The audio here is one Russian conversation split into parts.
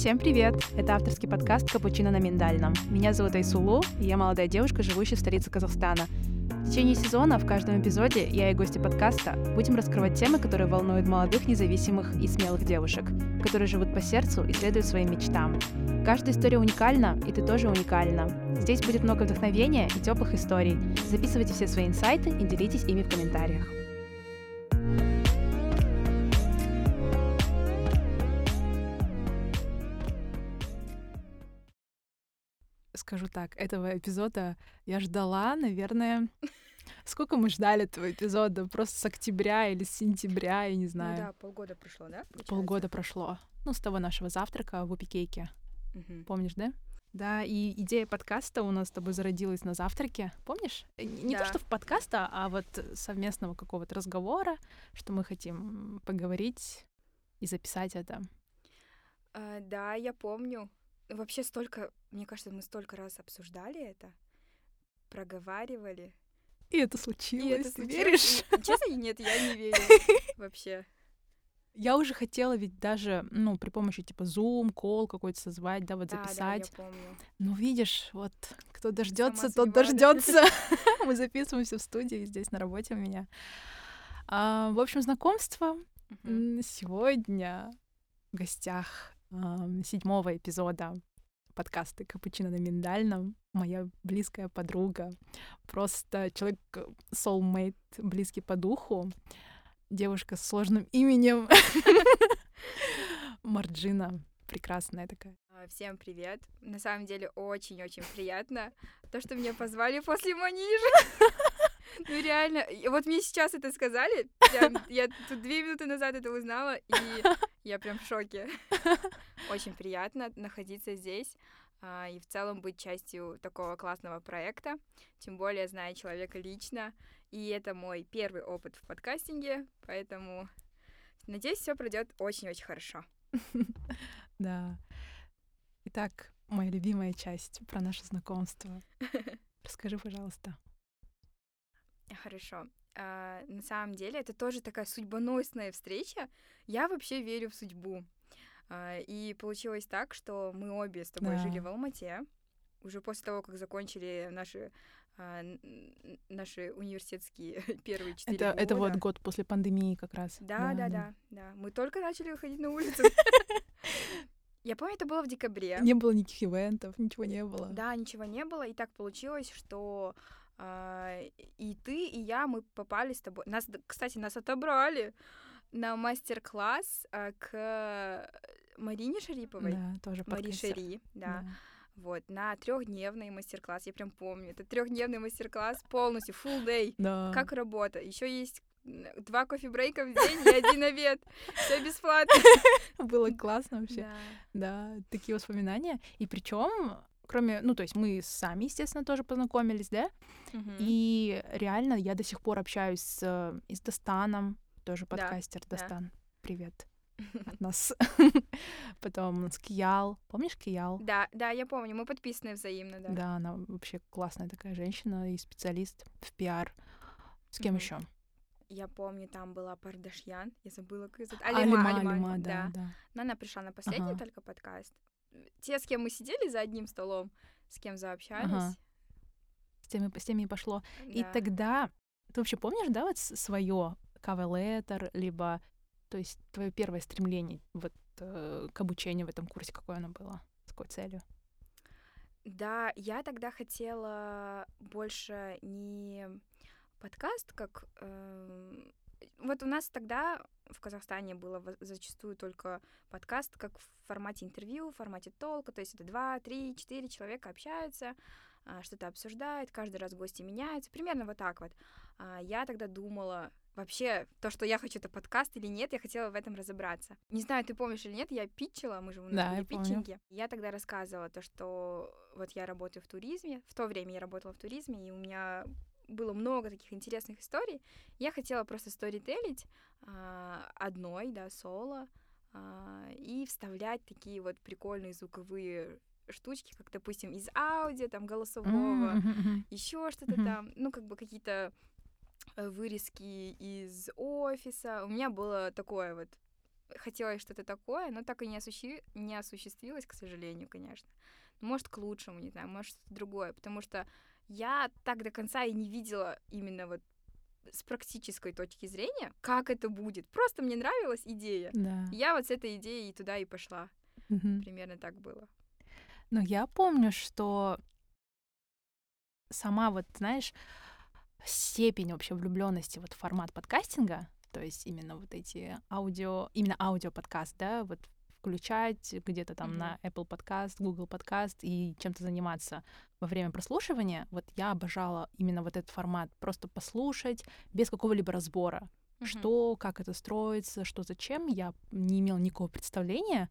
Всем привет! Это авторский подкаст «Капучино на миндальном». Меня зовут Айсулу, и я молодая девушка, живущая в столице Казахстана. В течение сезона в каждом эпизоде я и гости подкаста будем раскрывать темы, которые волнуют молодых, независимых и смелых девушек, которые живут по сердцу и следуют своим мечтам. Каждая история уникальна, и ты тоже уникальна. Здесь будет много вдохновения и теплых историй. Записывайте все свои инсайты и делитесь ими в комментариях. Скажу так, этого эпизода я ждала, наверное, Сколько мы ждали этого эпизода? Просто с октября или с сентября, я не ну знаю. Ну да, полгода прошло, да? Получается? Полгода прошло. Ну, с того нашего завтрака в Упикейке. Угу. Помнишь, да? Да, и идея подкаста у нас с тобой зародилась на завтраке. Помнишь? Э, не да. то, что в подкаста, а вот совместного какого-то разговора, что мы хотим поговорить и записать это. А, да, я помню. Вообще столько, мне кажется, мы столько раз обсуждали это, проговаривали. И это случилось, и это случилось. веришь? И, честно, нет, я не верю вообще. Я уже хотела ведь даже, ну, при помощи типа Zoom, кол какой-то созвать, да, вот да, записать. Да, я помню. Ну, видишь, вот кто дождется, тот дождется. Мы записываемся в студии здесь на работе у меня. А, в общем, знакомство сегодня в гостях седьмого эпизода подкаста «Капучино на миндальном». Моя близкая подруга, просто человек э, soulmate, близкий по духу, девушка с сложным именем Марджина, прекрасная такая. А, всем привет. На самом деле очень-очень приятно то, что меня позвали после Манижа. Ну реально, вот мне сейчас это сказали, я, я тут две минуты назад это узнала, и я прям в шоке. Очень приятно находиться здесь а, и в целом быть частью такого классного проекта, тем более зная человека лично, и это мой первый опыт в подкастинге, поэтому надеюсь, все пройдет очень-очень хорошо. Да. Итак, моя любимая часть про наше знакомство. Расскажи, пожалуйста. Хорошо. А, на самом деле это тоже такая судьбоносная встреча. Я вообще верю в судьбу. А, и получилось так, что мы обе с тобой да. жили в Алмате. Уже после того, как закончили наши а, наши университетские первые четыре это, года. Это вот год после пандемии как раз. Да, да, да, да. да. Мы только начали выходить на улицу. Я помню, это было в декабре. Не было никаких ивентов, ничего не было. Да, ничего не было. И так получилось, что и ты, и я, мы попали с тобой. Нас, кстати, нас отобрали на мастер-класс а, к Марине Шариповой. Да, тоже Мари Шари, да. да. Вот, на трехдневный мастер-класс, я прям помню. Это трехдневный мастер-класс полностью, full day. Да. Как работа. Еще есть два кофе-брейка в день и один обед. Все бесплатно. Было классно вообще. Да. да, такие воспоминания. И причем кроме, ну, то есть мы сами, естественно, тоже познакомились, да, угу. и реально я до сих пор общаюсь с, э, и с Достаном, тоже подкастер да, Достан, да. привет от нас. Потом с Киял. Помнишь Киял? Да, да, я помню. Мы подписаны взаимно, да. Да, она вообще классная такая женщина и специалист в пиар. С кем еще? Я помню, там была Пардашьян. Я забыла, как зовут. Алима, Алима, Алима, да, да. да. Но она пришла на последний ага. только подкаст те, с кем мы сидели за одним столом, с кем заобщались. Ага. С теми, с теми и пошло. Да. И тогда ты вообще помнишь, да, вот свое cover либо, то есть твое первое стремление вот э, к обучению в этом курсе, какое оно было, с какой целью? Да, я тогда хотела больше не подкаст, как э, вот у нас тогда в Казахстане было зачастую только подкаст как в формате интервью, в формате толка, то есть это два, три, четыре человека общаются, а, что-то обсуждают, каждый раз гости меняются, примерно вот так вот. А, я тогда думала, вообще, то, что я хочу, это подкаст или нет, я хотела в этом разобраться. Не знаю, ты помнишь или нет, я питчила, мы же у да, были питчинги. Я тогда рассказывала то, что вот я работаю в туризме, в то время я работала в туризме, и у меня было много таких интересных историй. Я хотела просто сторителить а, одной, да, соло, а, и вставлять такие вот прикольные звуковые штучки, как, допустим, из аудио, там, голосового, mm-hmm. еще что-то mm-hmm. там, ну, как бы какие-то э, вырезки из офиса. У меня было такое вот хотелось что-то такое, но так и не, осуществи... не осуществилось, к сожалению, конечно. Может, к лучшему, не знаю, может, что-то другое, потому что я так до конца и не видела именно вот с практической точки зрения, как это будет. Просто мне нравилась идея. Да. Я вот с этой идеей туда и пошла. Мгм. Примерно так было. Но я помню, что сама вот, знаешь, степень вообще влюбленности вот в формат подкастинга, то есть именно вот эти аудио, именно аудиоподкаст, да, вот включать где-то там Мгм. на Apple Podcast, Google Podcast и чем-то заниматься во время прослушивания, вот я обожала именно вот этот формат, просто послушать без какого-либо разбора, Мгм. что, как это строится, что зачем, я не имела никакого представления.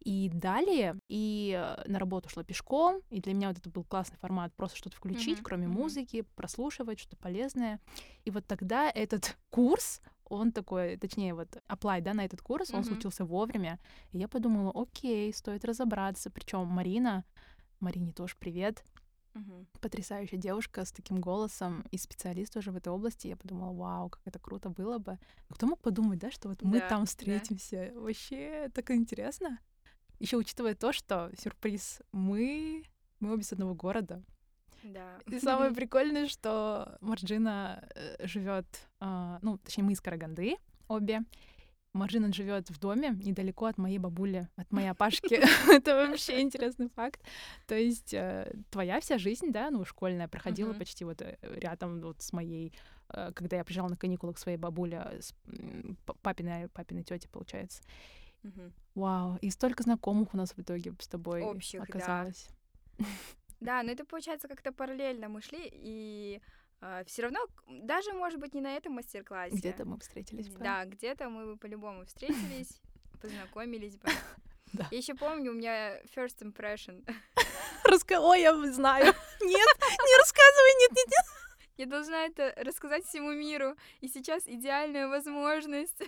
И далее, и э, на работу шла пешком, и для меня вот это был классный формат, просто что-то включить, Мгм, кроме мгм. музыки, прослушивать что-то полезное. И вот тогда этот курс, он такой, точнее, вот apply, да, на этот курс, он Мгм. случился вовремя. И я подумала, окей, стоит разобраться. Причем Марина, Марине тоже привет, Мгм. потрясающая девушка с таким голосом и специалист тоже в этой области. Я подумала, вау, как это круто было бы. Кто мог подумать, да, что вот мы Да, там да. встретимся? Вообще так интересно. Еще учитывая то, что сюрприз, мы мы обе с одного города. Да. И самое прикольное, что Марджина живет, ну, точнее, мы из Караганды обе. Марджина живет в доме недалеко от моей бабули, от моей опашки. Это вообще интересный факт. То есть э, твоя вся жизнь, да, ну, школьная, проходила почти вот э, рядом вот с моей, э, когда я приезжала на каникулы к своей бабуле, с папиной, папиной тете, получается. Вау, и столько знакомых у нас в итоге с тобой оказалось. Да, но это получается как-то параллельно мы шли, и все равно, даже, может быть, не на этом мастер-классе. Где-то мы встретились, правда? Да, где-то мы бы по-любому встретились, познакомились бы. Да. Я еще помню, у меня first impression. Раска... Ой, я знаю. Нет, не рассказывай, нет, нет, нет. Я должна это рассказать всему миру, и сейчас идеальная возможность.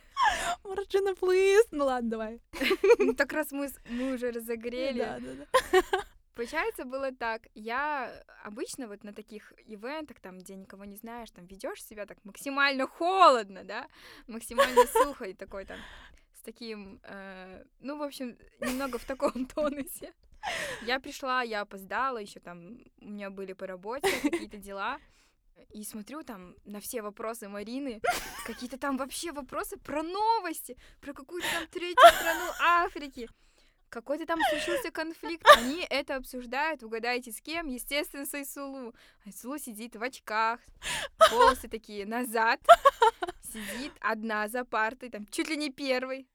Марджина, please. Ну ладно, давай. Ну, Так раз мы, мы уже разогрели. Да, да, да. Получается, было так. Я обычно вот на таких ивентах, там, где никого не знаешь, там ведешь себя так максимально холодно, да, максимально сухо и такой там с таким, э, ну, в общем, немного в таком тонусе. Я пришла, я опоздала, еще там у меня были по работе какие-то дела. И смотрю там на все вопросы Марины, какие-то там вообще вопросы про новости, про какую-то там третью страну Африки. Какой-то там случился конфликт, они это обсуждают, угадайте с кем, естественно, с Айсулу. Айсулу сидит в очках, волосы такие назад, сидит одна за партой, там чуть ли не первой.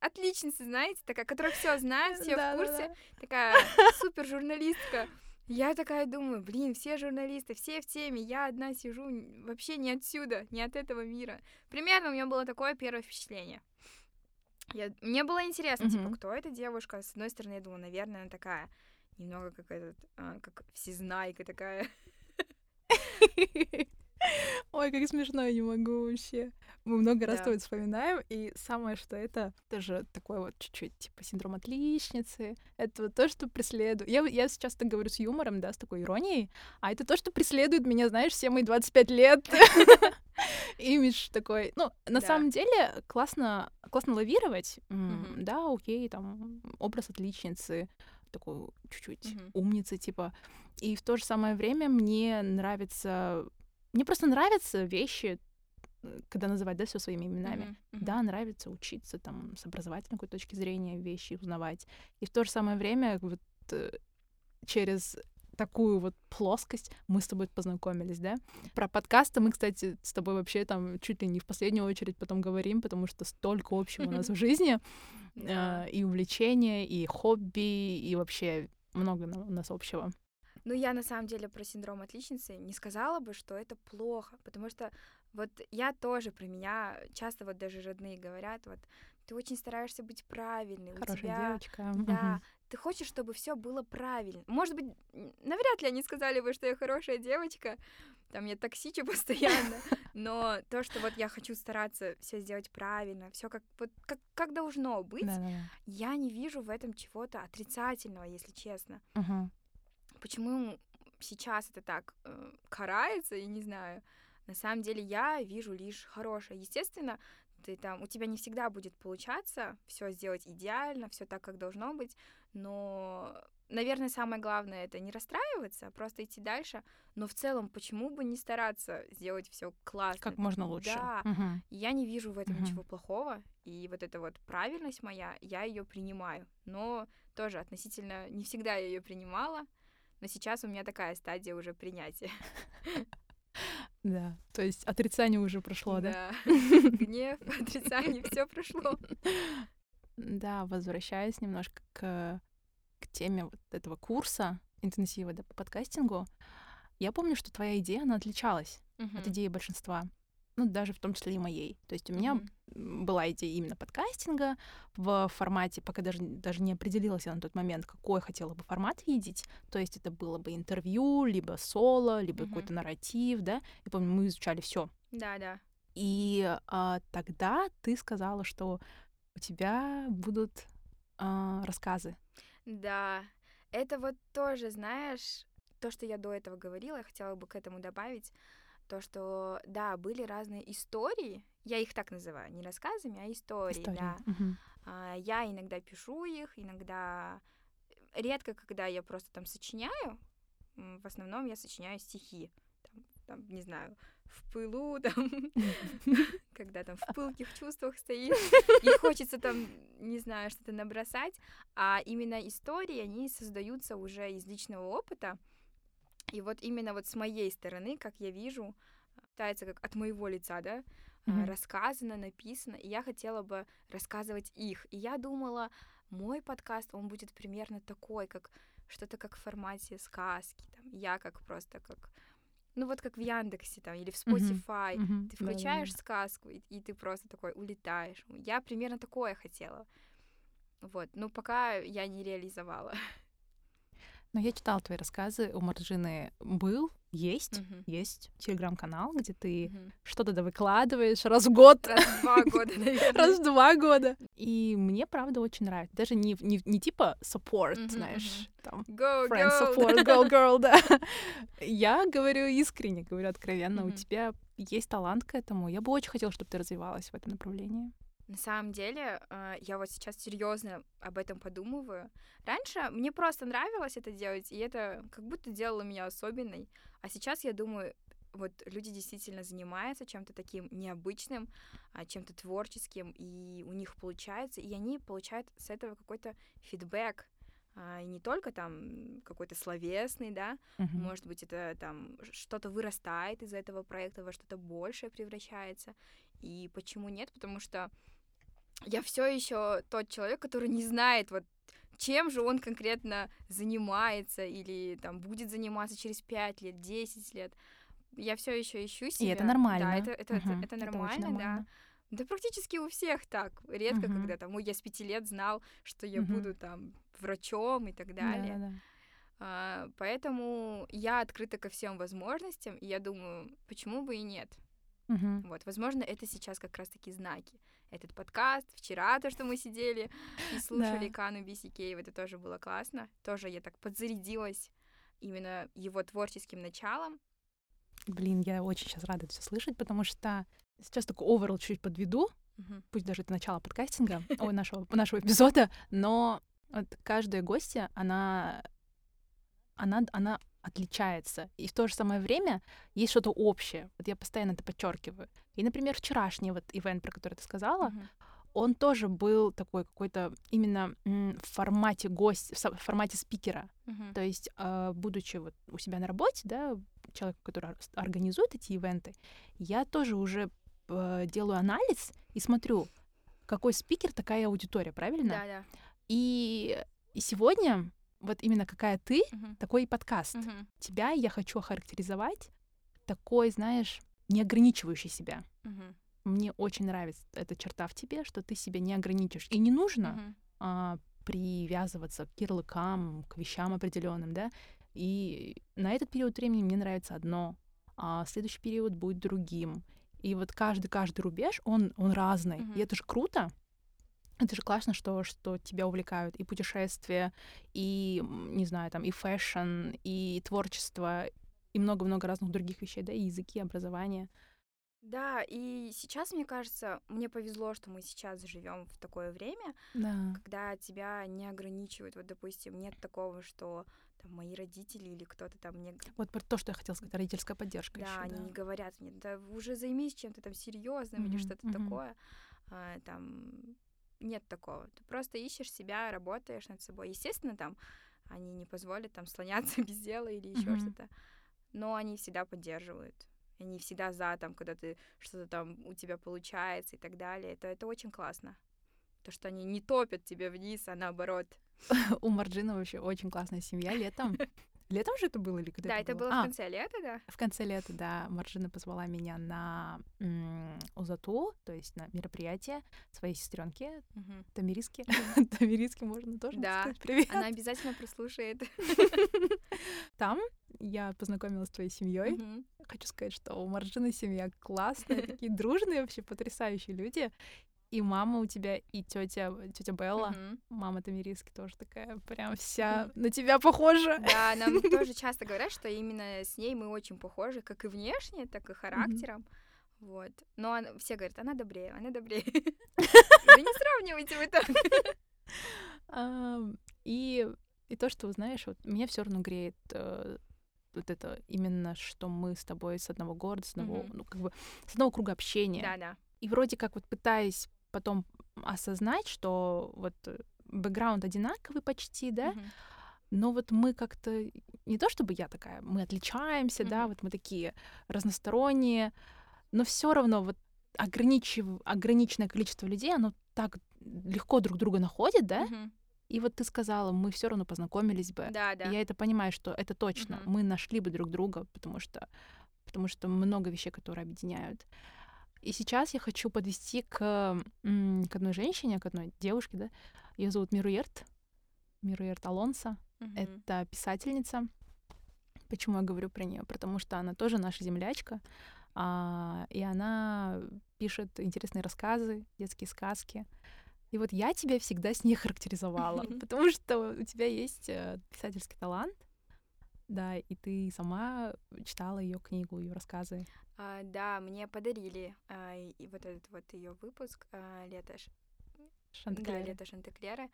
Отличница, знаете, такая, которая все знает, все в Да, курсе, да. такая супер журналистка. Я такая думаю, блин, все журналисты, все в теме, я одна сижу вообще не отсюда, не от этого мира. Примерно у меня было такое первое впечатление. Я, мне было интересно, типа, Мгм. кто эта девушка? С одной стороны, я думала, наверное, она такая немного как этот, а, как всезнайка такая. Ой, как смешно, я не могу вообще. Мы много раз Да. вспоминаем, и самое, что это тоже такой вот чуть-чуть, типа, синдром отличницы. Это вот то, что преследует. Я, я сейчас так говорю с юмором, да, с такой иронией, а это то, что преследует меня, знаешь, все мои 25 лет. Имидж такой. Ну, на Да. самом деле, классно, классно лавировать. Мгм. Да, окей, там, образ отличницы, такой чуть-чуть Мгм. умницы, типа. И в то же самое время мне нравится... Мне просто нравятся вещи, э, когда называть, да, все своими именами. Мгм, мгм. Да, нравится учиться там с образовательной какой точки зрения вещи узнавать. И в то же самое время вот э, через такую вот плоскость мы с тобой познакомились, да? Про подкасты мы, кстати, с тобой вообще там чуть ли не в последнюю очередь потом говорим, потому что столько общего у нас в жизни, э, и увлечения, и хобби, и вообще много у нас общего. Ну, я на самом деле про синдром отличницы не сказала бы, что это плохо, потому что вот я тоже про меня часто вот даже родные говорят, вот ты очень стараешься быть правильной, у Хорошая тебя девочка. Да, ты хочешь, чтобы все было правильно. Может быть, навряд ли они сказали бы, что я хорошая девочка, там я токсичу постоянно, но то, что вот я хочу стараться все сделать правильно, все как вот как, как должно быть, Да-да-да. я не вижу в этом чего-то отрицательного, если честно. Мгм. Почему сейчас это так э, карается, я не знаю. На самом деле я вижу лишь хорошее. Естественно, ты там, у тебя не всегда будет получаться все сделать идеально, все так, как должно быть, но, наверное, самое главное это не расстраиваться, а просто идти дальше. Но в целом, почему бы не стараться сделать все классно? Как можно лучше. Да. Угу. Я не вижу в этом Мгм. ничего плохого, и вот эта вот правильность моя, я ее принимаю. Но тоже относительно не всегда я ее принимала, но сейчас у меня такая стадия уже принятия. Да. То есть отрицание уже прошло, да? Да. Гнев, отрицание, все прошло. Да, возвращаясь немножко к, к теме вот этого курса интенсива да, по подкастингу, я помню, что твоя идея, она отличалась от идеи большинства, ну, даже в том числе и моей. То есть у меня м, была идея именно подкастинга в формате, пока даже, даже не определилась я на тот момент, какой хотела бы формат видеть. То есть это было бы интервью, либо соло, либо Мгм. какой-то нарратив, да. Я помню, мы изучали все. Да, да. И а, тогда ты сказала, что у тебя будут а, рассказы. Да. Это вот тоже, знаешь, то, что я до этого говорила, я хотела бы к этому добавить, то, что, да, были разные истории, я их так называю, не рассказами, а истории, Истории. да. Мгм. А, Я иногда пишу их, иногда редко, когда я просто там сочиняю, в основном я сочиняю стихи, там, там, не знаю, в пылу, там, когда там в пылких чувствах стоишь, и хочется там, не знаю, что-то набросать, а именно истории, они создаются уже из личного опыта, и вот именно вот с моей стороны, как я вижу, пытается как от моего лица, да, Мгм. рассказано, написано, и я хотела бы рассказывать их. И я думала, мой подкаст, он будет примерно такой, как что-то как в формате сказки, там, я как просто как, ну вот как в Яндексе там или в. Spotify, Мгм. ты Да-да-да. включаешь сказку, и, и ты просто такой улетаешь. Я примерно такое хотела. Вот, но пока я не реализовала. Но я читала твои рассказы. У Марджины был, есть, Мгм. есть телеграм-канал, где ты Мгм. что-то да выкладываешь раз в год, Раз в два года, наверное. раз в два года. И мне, правда, очень нравится. Даже не, не, не типа support, Мгм, знаешь, там, Go, friend go! support, go girl, да. Я говорю искренне, говорю откровенно, у Мгм. тебя есть талант к этому. Я бы очень хотела, чтобы ты развивалась в этом направлении. На самом деле, э, я вот сейчас серьезно об этом подумываю. Раньше мне просто нравилось это делать, и это как будто делало меня особенной. А сейчас я думаю, вот люди действительно занимаются чем-то таким необычным, а, чем-то творческим, и у них получается, и они получают с этого какой-то фидбэк. А, И не только там какой-то словесный, да, Мгм. может быть, это там что-то вырастает из этого проекта, во что-то большее превращается. И почему нет? Потому что я все еще тот человек, который не знает, вот чем же он конкретно занимается или там будет заниматься через 5 лет, 10 лет. Я все еще ищу И себя. это нормально. Да, это, это, это- Мгм. это нормально, да. нормально. Да практически у всех так. Редко, Мгм. когда там, ой, я с пяти лет знал, что я Мгм. буду там врачом и так далее. Да-да-да. А, поэтому я открыта ко всем возможностям, и я думаю, почему бы и нет. Мгм. Вот, возможно, это сейчас как раз-таки знаки. Этот подкаст, вчера то, что мы сидели и слушали Да. Кану Бисикеев, это тоже было классно. Тоже я так подзарядилась именно его творческим началом. Блин, я очень сейчас рада это все слышать, потому что сейчас такой оверл чуть подведу, Мгм. пусть даже это начало подкастинга, нашего, нашего эпизода, но вот каждая гостья, она, она, она отличается. И в то же самое время есть что-то общее. Вот я постоянно это подчеркиваю. И, например, вчерашний вот ивент, про который ты сказала, Мгм. он тоже был такой какой-то именно в формате гость, в формате спикера. Мгм. То есть, а, будучи вот у себя на работе, да, человек, который ор- организует эти ивенты, я тоже уже э, делаю анализ и смотрю, какой спикер, такая аудитория, правильно? Да, да. И, и сегодня вот именно какая ты, Мгм. такой и подкаст. Мгм. Тебя я хочу охарактеризовать такой, знаешь, не ограничивающий себя. Мгм. Мне очень нравится эта черта в тебе, что ты себя не ограничишь. И не нужно Мгм. а, привязываться к ярлыкам, к вещам определенным, да. И на этот период времени мне нравится одно, а следующий период будет другим. И вот каждый каждый рубеж он он разный, Мгм. и это же круто. Это же классно, что что тебя увлекают и путешествия, и не знаю там и fashion, и творчество, и много-много разных других вещей, да, и языки, образование. Да, и сейчас, мне кажется, мне повезло, что мы сейчас живем в такое время, да. когда тебя не ограничивают. Вот, допустим, нет такого, что там мои родители или кто-то там мне... Вот про то, что я хотела сказать, родительская поддержка. Да, ещё, они да. не говорят мне, да уже займись чем-то там серьезным или Мгм, что-то мгм. такое. А, там нет такого. Ты просто ищешь себя, работаешь над собой. Естественно, там они не позволят там слоняться без дела или еще Мгм. что-то. Но они всегда поддерживают. Они всегда за, там, когда ты что-то там у тебя получается и так далее. Это, это очень классно. То, что они не топят тебя вниз, а наоборот. У Марджина вообще очень классная семья летом. Летом же это было или когда да, это это было А, в конце лета, да? В конце лета, да, Маржина позвала меня на м, УЗАТУ, то есть на мероприятие своей сестренки Мгм. Тамириски. Тамириски можно тоже Да. сказать привет. Она обязательно прослушает. Там я познакомилась с твоей семьей. Мгм. Хочу сказать, что у Маржины семья классная, такие дружные, вообще потрясающие люди. И мама у тебя, и тетя, тетя Белла, Мгм. мама Тамириски тоже такая прям вся на тебя похожа. Да, нам тоже часто говорят, что именно с ней мы очень похожи, как и внешне, так и характером. Вот. Но она- все говорят, она добрее, она добрее. Да не сравнивайте вы так. И, и то, что, знаешь, вот меня все равно греет э, вот это именно, что мы с тобой с одного города, с одного, Мгм. ну, как бы, с одного круга общения. Да, да. И вроде как вот пытаясь потом осознать, что вот э, бэкграунд одинаковый почти, да, Мгм. но вот мы как-то, не то чтобы я такая, мы отличаемся, да, Мгм. вот мы такие разносторонние, но все равно вот ограничив... ограниченное количество людей, оно так легко друг друга находит, да, Мгм. и вот ты сказала, мы все равно познакомились бы. Да, И да. Я это понимаю, что это точно. Мгм. Мы нашли бы друг друга, потому что, потому что много вещей, которые объединяют. И сейчас я хочу подвести к, к одной женщине, к одной девушке, да. Ее зовут Мируерт. Мируерт Алонсо. Мгм. Это писательница. Почему я говорю про нее? Потому что она тоже наша землячка. а, и она пишет интересные рассказы, детские сказки. И вот я тебя всегда с ней характеризовала, потому что у тебя есть э, писательский талант, да, и ты сама читала ее книгу, ее рассказы. А, Да, мне подарили а, и вот этот вот ее выпуск а, «Лето Ш- Да, Шантеклера. «Лето Шантеклера».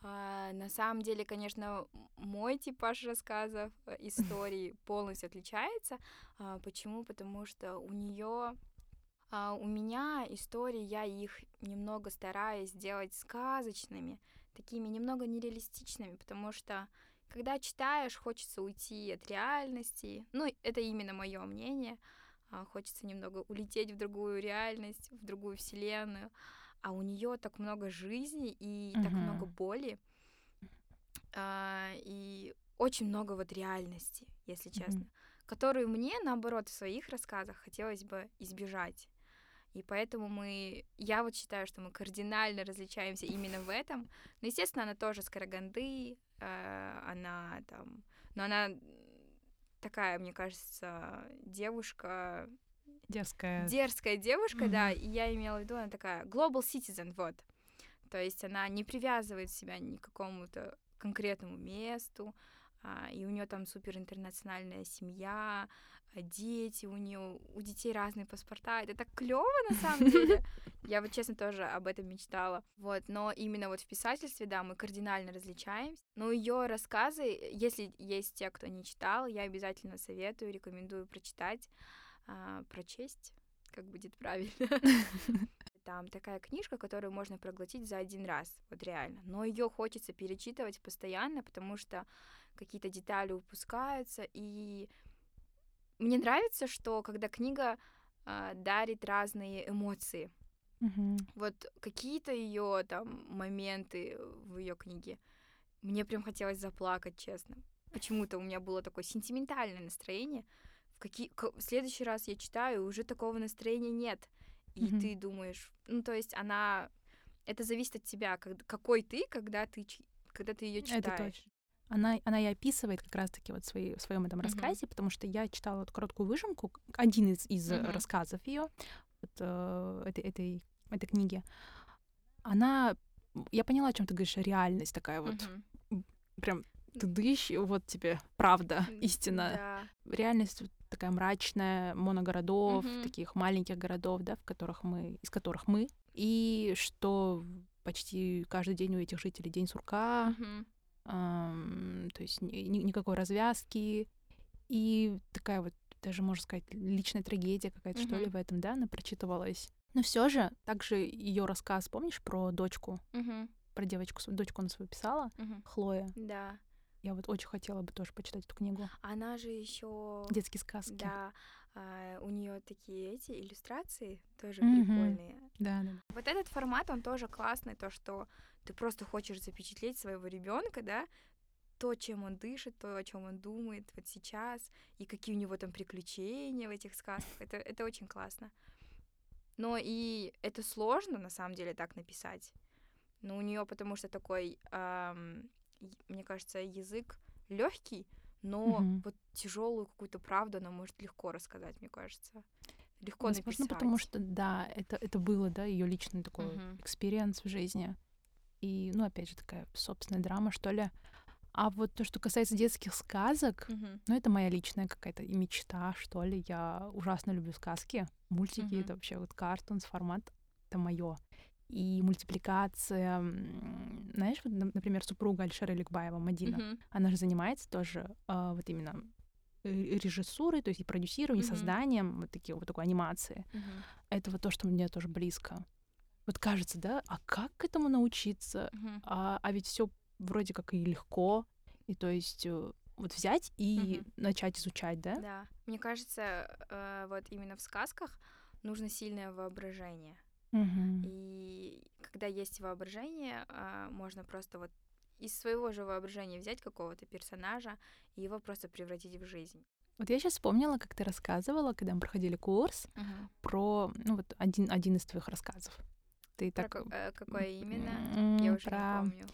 А, На самом деле, конечно, мой типаж рассказов, э, историй полностью отличается. А, Почему? Потому что у нее у меня истории, я их немного стараюсь сделать сказочными, такими немного нереалистичными, потому что когда читаешь, хочется уйти от реальности. Ну, это именно мое мнение. А, Хочется немного улететь в другую реальность, в другую вселенную. А у нее так много жизни и так Мгм. много боли. А, И очень много вот реальности, если честно, которую мне, наоборот, в своих рассказах хотелось бы избежать. И поэтому мы, я вот считаю, что мы кардинально различаемся именно в этом. Но, естественно, она тоже с Караганды, э, она там, но она такая, мне кажется, девушка, Дерзкая. дерзкая девушка, да, Мгм. и я имела в виду, она такая global citizen, вот. То есть она не привязывает себя ни к какому-то конкретному месту, а, и у нее там супер интернациональная семья, дети, у нее у детей разные паспорта. Это так клево на самом деле. Я вот честно тоже об этом мечтала. Вот, но именно вот в писательстве, да, мы кардинально различаемся. Но ее рассказы, если есть те, кто не читал, я обязательно советую, рекомендую прочитать, а, прочесть, как будет правильно. Там такая книжка, которую можно проглотить за один раз, вот реально. Но ее хочется перечитывать постоянно, потому что какие-то детали упускаются. И мне нравится, что когда книга а, дарит разные эмоции. Мгм. Вот какие-то ее там моменты в ее книге. Мне прям хотелось заплакать, честно. Почему-то у меня было такое сентиментальное настроение. В, какие... в следующий раз я читаю, уже такого настроения нет. И Мгм. ты думаешь, ну то есть она, это зависит от тебя, как- какой ты, когда ты, когда ты ее Это читаешь. точно. Она, она и описывает как раз-таки вот свои, в своем этом Мгм. рассказе, потому что я читала вот короткую выжимку, один из, из Мгм. рассказов ее, вот, э, этой, этой, этой книги. Она, я поняла, о чем ты говоришь, реальность такая вот, Мгм. прям ты дышь, вот тебе правда, истина. Да. реальность такая мрачная, моногородов, mm-hmm. таких маленьких городов, да, в которых мы, из которых мы, и что почти каждый день у этих жителей день сурка, mm-hmm. То есть ни, никакой развязки, и такая вот даже, можно сказать, личная трагедия какая-то, mm-hmm. что ли, в этом, да, она прочитывалась. Но все же, также ее рассказ, помнишь, про дочку? Mm-hmm. Про девочку, дочку она свою писала, mm-hmm. Хлоя. Да. Я вот очень хотела бы тоже почитать эту книгу. Она же еще детские сказки. Да, а, у нее такие эти иллюстрации тоже mm-hmm. прикольные. Да, да. Вот этот формат, он тоже классный, то, что ты просто хочешь запечатлеть своего ребенка, да, то, чем он дышит, то, о чем он думает вот сейчас, и какие у него там приключения в этих сказках. Это, это очень классно. Но и это сложно, на самом деле, так написать. Но у нее потому что такой, эм, мне кажется, язык легкий, но угу. вот тяжелую какую-то правду она может легко рассказать, мне кажется. Легко Возможно, написать. потому что, да, это, это было, да, ее личный такой experience угу. в жизни. И, ну, опять же, такая собственная драма, что ли. А вот то, что касается детских сказок, mm-hmm. ну, это моя личная какая-то мечта, что ли. Я ужасно люблю сказки. Мультики mm-hmm. это вообще вот cartoons формат, это мое. И мультипликация, знаешь, вот, например, супруга Альшера Ликбаева, Мадина, mm-hmm. она же занимается тоже э, вот именно режиссурой, то есть и продюсированием, mm-hmm. созданием вот такие вот такой анимации. Mm-hmm. Это вот то, что мне тоже близко. Вот кажется, да, а как к этому научиться? Mm-hmm. А, а ведь все вроде как и легко, и то есть э, вот взять и угу. начать изучать, да? Да. Мне кажется, э, вот именно в сказках нужно сильное воображение. Угу. И когда есть воображение, э, можно просто вот из своего же воображения взять какого-то персонажа и его просто превратить в жизнь. Вот я сейчас вспомнила, как ты рассказывала, когда мы проходили курс, угу. про ну вот один один из твоих рассказов. Ты про так. Э, какое именно? Я уже про... не помню.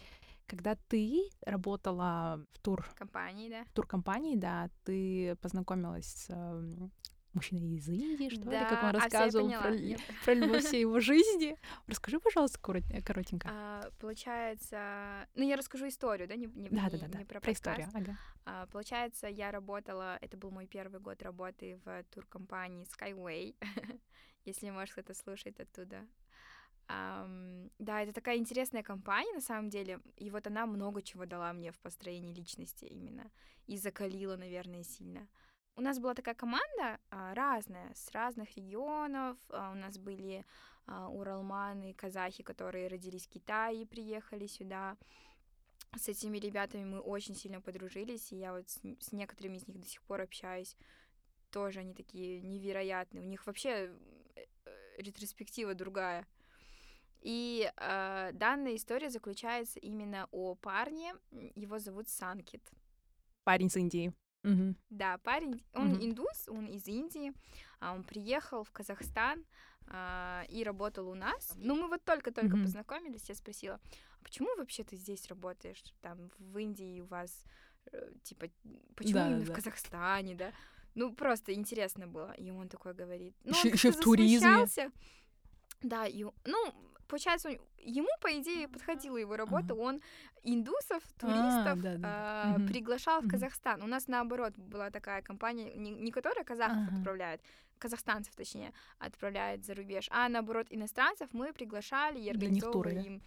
Когда ты работала в тур... Компании, да. В туркомпании, да, ты познакомилась с э, мужчиной из Индии, что да, ли, как он а, рассказывал а про, про любовь всей его жизни. Расскажи, пожалуйста, коротенько. А, получается, ну я расскажу историю, да, не, не, да, не, да, да. не про, про историю. Ага. А, получается, я работала, это был мой первый год работы в туркомпании Skyway, если, может, кто-то слушает оттуда. Um, да, это такая интересная компания, на самом деле, и вот она много чего дала мне в построении личности именно, и закалила, наверное, сильно. У нас была такая команда а, разная, с разных регионов, а, у нас были а, уралманы, казахи, которые родились в Китае и приехали сюда. С этими ребятами мы очень сильно подружились, и я вот с, некоторыми из них до сих пор общаюсь. Тоже они такие невероятные. У них вообще э, э, ретроспектива другая. И э, данная история заключается именно о парне. Его зовут Санкит. Парень с Индии. Угу. Да, парень, он угу. индус, он из Индии, а он приехал в Казахстан а, и работал у нас. Ну, мы вот только-только угу. познакомились, я спросила, а почему вообще ты здесь работаешь? Там в Индии у вас, э, типа, почему да, именно да. в Казахстане, да? Ну, просто интересно было. И он такой говорит. Ну, еще, в туризме. Да, и, ну, получается, ему, по идее, подходила его работа. Uh-huh. Он индусов, а, туристов а, да, да. Э, приглашал в Казахстан. У нас, наоборот, была такая компания, не, не которая казахов uh-huh. отправляет, казахстанцев, точнее, отправляет за рубеж, а, наоборот, иностранцев мы приглашали и организовывали им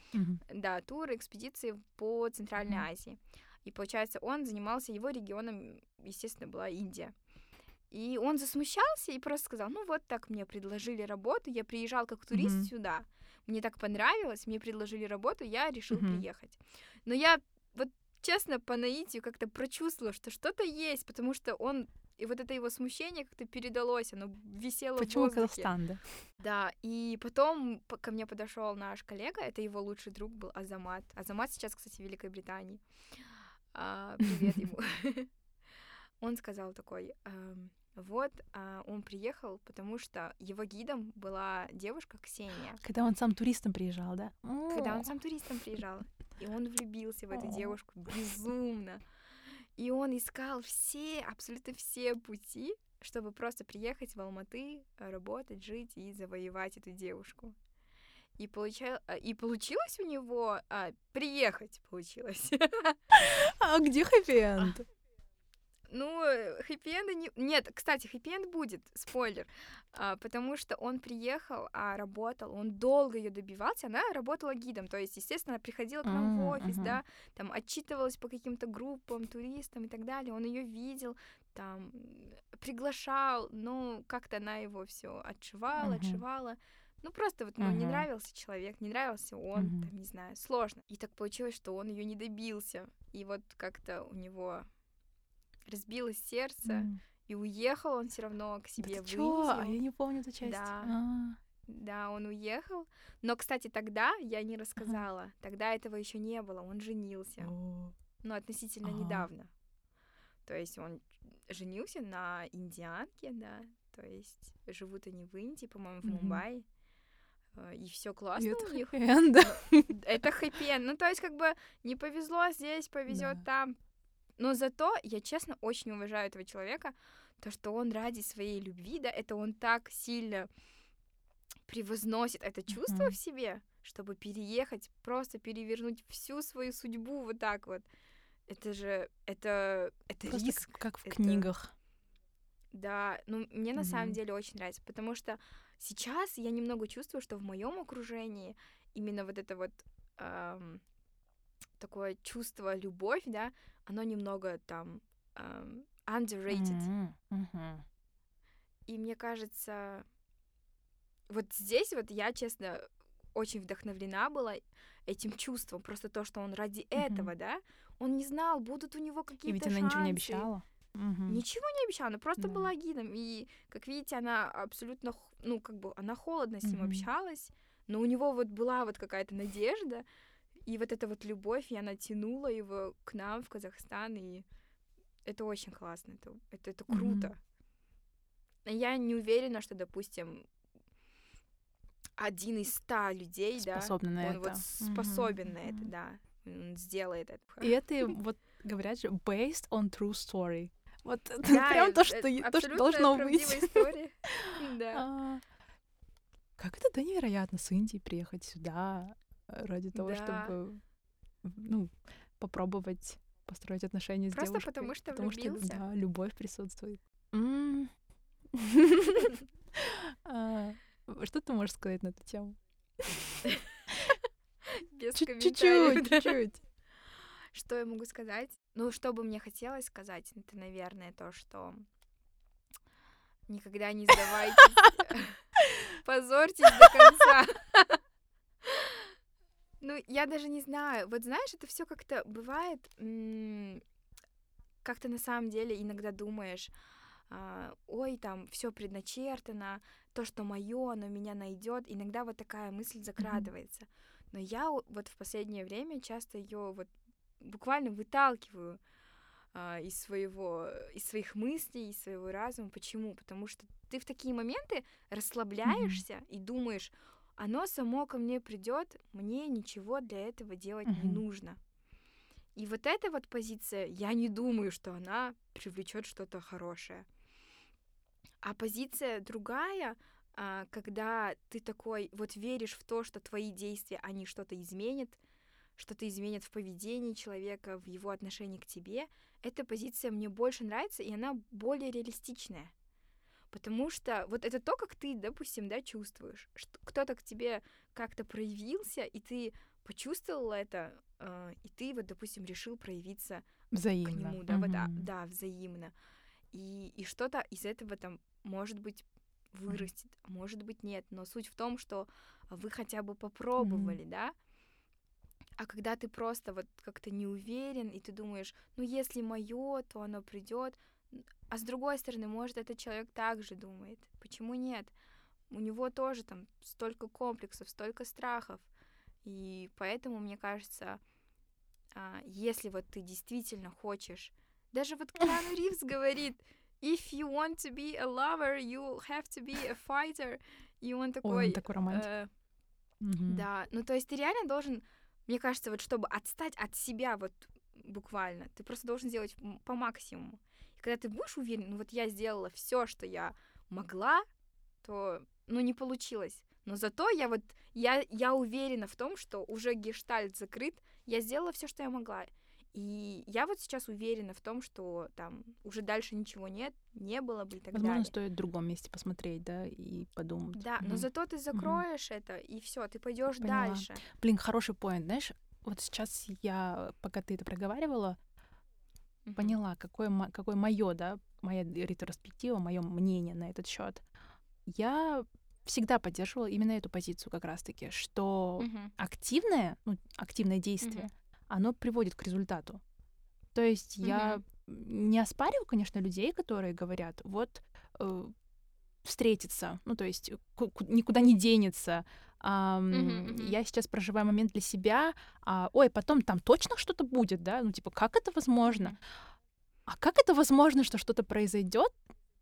да, туры, экспедиции по Центральной uh-huh. Азии. И, получается, он занимался, его регионом, естественно, была Индия. И он засмущался и просто сказал, ну вот так мне предложили работу, я приезжал как турист mm-hmm. сюда, мне так понравилось, мне предложили работу, я решил mm-hmm. приехать. Но я вот честно по наитию как-то прочувствовала, что что-то есть, потому что он и вот это его смущение как-то передалось, оно висело Почему в воздухе. Казахстан, да? Да, и потом ко мне подошел наш коллега, это его лучший друг был Азамат. Азамат сейчас, кстати, в Великой Британии. А, привет ему. Он сказал такой, вот а, он приехал, потому что его гидом была девушка Ксения. Когда он сам туристом приезжал, да? Когда он сам туристом приезжал. И он влюбился в эту девушку безумно. И он искал все, абсолютно все пути, чтобы просто приехать в Алматы, работать, жить и завоевать эту девушку. И, получал... А, и получилось у него а, приехать, получилось. А где хэппи-энд? Ну, хэппи-энда не... Нет, кстати, хэппи-энд будет, спойлер, а, потому что он приехал, а работал, он долго ее добивался, она работала гидом, то есть, естественно, она приходила к нам в офис, да, там отчитывалась по каким-то группам, туристам и так далее, он ее видел, там приглашал, но как-то она его все отшивала, uh-huh. отшивала. Ну, просто вот, ну, uh-huh. не нравился человек, не нравился он, uh-huh. там, не знаю, сложно. И так получилось, что он ее не добился. И вот как-то у него разбилось сердце, mm. и уехал он все равно к себе да в чё? А я не помню эту часть. Да. А. Да, он уехал. Но, кстати, тогда я не рассказала. Ага. Тогда этого еще не было. Он женился. О. Ну, относительно ага. недавно. То есть он женился на индианке, да. То есть живут они в Индии, по-моему, в mm-hmm. Мумбаи. Э, и все классно и это у них. Хэппи-энд. Это хэппи Ну, то есть, как бы не повезло здесь, повезет да. там. Но зато я, честно, очень уважаю этого человека, то, что он ради своей любви, да, это он так сильно превозносит это чувство mm-hmm. в себе, чтобы переехать, просто перевернуть всю свою судьбу вот так вот. Это же, это, это просто риск. как в это... книгах. Да, ну мне mm-hmm. на самом деле очень нравится, потому что сейчас я немного чувствую, что в моем окружении именно вот это вот эм, такое чувство любовь, да, оно немного там um, underrated. Mm-hmm. Mm-hmm. И мне кажется, вот здесь вот я, честно, очень вдохновлена была этим чувством, просто то, что он ради mm-hmm. этого, да, он не знал, будут у него какие-то И ведь она ничего не обещала. Угу. Ничего не обещала, она просто да. была гидом. И, как видите, она абсолютно, ну, как бы, она холодно с ним угу. общалась, но у него вот была вот какая-то надежда, и вот эта вот любовь, я натянула его к нам в Казахстан, и это очень классно, это, это, это круто. Mm-hmm. Я не уверена, что, допустим, один из ста людей, способен да, на он это. вот способен mm-hmm. на это, да, он сделает это. И это вот говорят же based on true story. Вот да, прям то, что, то, что должно быть. да. А, как это да невероятно с Индии приехать сюда, ради того, да. чтобы ну, попробовать построить отношения Просто с девушкой. потому что потому влюбился. что да, любовь присутствует. А, что ты можешь сказать на эту тему? Без Чуть-чуть, чуть-чуть. Что я могу сказать? Ну, что бы мне хотелось сказать, это, наверное, то, что никогда не сдавайтесь, позорьтесь до конца. Ну, я даже не знаю. Вот знаешь, это все как-то бывает, как то на самом деле иногда думаешь, а, ой, там все предначертано, то, что мое, оно меня найдет. Иногда вот такая мысль закрадывается. Но я вот в последнее время часто ее вот буквально выталкиваю а, из своего, из своих мыслей, из своего разума. Почему? Потому что ты в такие моменты расслабляешься mm-hmm. и думаешь, оно само ко мне придет, мне ничего для этого делать не нужно. И вот эта вот позиция, я не думаю, что она привлечет что-то хорошее. А позиция другая, а, когда ты такой вот веришь в то, что твои действия, они что-то изменят, что-то изменят в поведении человека, в его отношении к тебе, эта позиция мне больше нравится, и она более реалистичная. Потому что вот это то, как ты, допустим, да, чувствуешь, что кто-то к тебе как-то проявился, и ты почувствовал это, э, и ты вот, допустим, решил проявиться взаимно. к нему, да, угу. вот, да, да, взаимно. И, и что-то из этого там, может быть, вырастет, а может быть, нет. Но суть в том, что вы хотя бы попробовали, mm да. А когда ты просто вот как-то не уверен, и ты думаешь, ну если мое, то оно придет, а с другой стороны, может, этот человек также думает. Почему нет? У него тоже там столько комплексов, столько страхов. И поэтому, мне кажется, а, если вот ты действительно хочешь... Даже вот Киану Ривз говорит, if you want to be a lover, you have to be a fighter. И он такой... Ой, он такой романтик. Э, угу. Да, ну то есть ты реально должен, мне кажется, вот чтобы отстать от себя вот буквально, ты просто должен сделать по максимуму когда ты будешь уверен, ну вот я сделала все, что я могла, то, ну, не получилось. Но зато я вот, я, я уверена в том, что уже гештальт закрыт, я сделала все, что я могла. И я вот сейчас уверена в том, что там уже дальше ничего нет, не было бы и так Возможно, далее. стоит в другом месте посмотреть, да, и подумать. Да, но Мгм. зато ты закроешь это, и все, ты пойдешь дальше. Блин, хороший поинт, знаешь, вот сейчас я, пока ты это проговаривала, Мгм. поняла, какое, какое мое, да, моя ретроспектива, мое мнение на этот счет. Я всегда поддерживала именно эту позицию как раз-таки, что Мгм. активное, ну, активное действие, Мгм. оно приводит к результату. То есть я не оспариваю, конечно, людей, которые говорят, вот э, встретиться, ну, то есть ку- никуда не денется. Мгм, мгм. Я сейчас проживаю момент для себя, а, ой, потом там точно что-то будет, да, ну, типа, как это возможно? А как это возможно, что что-то произойдет,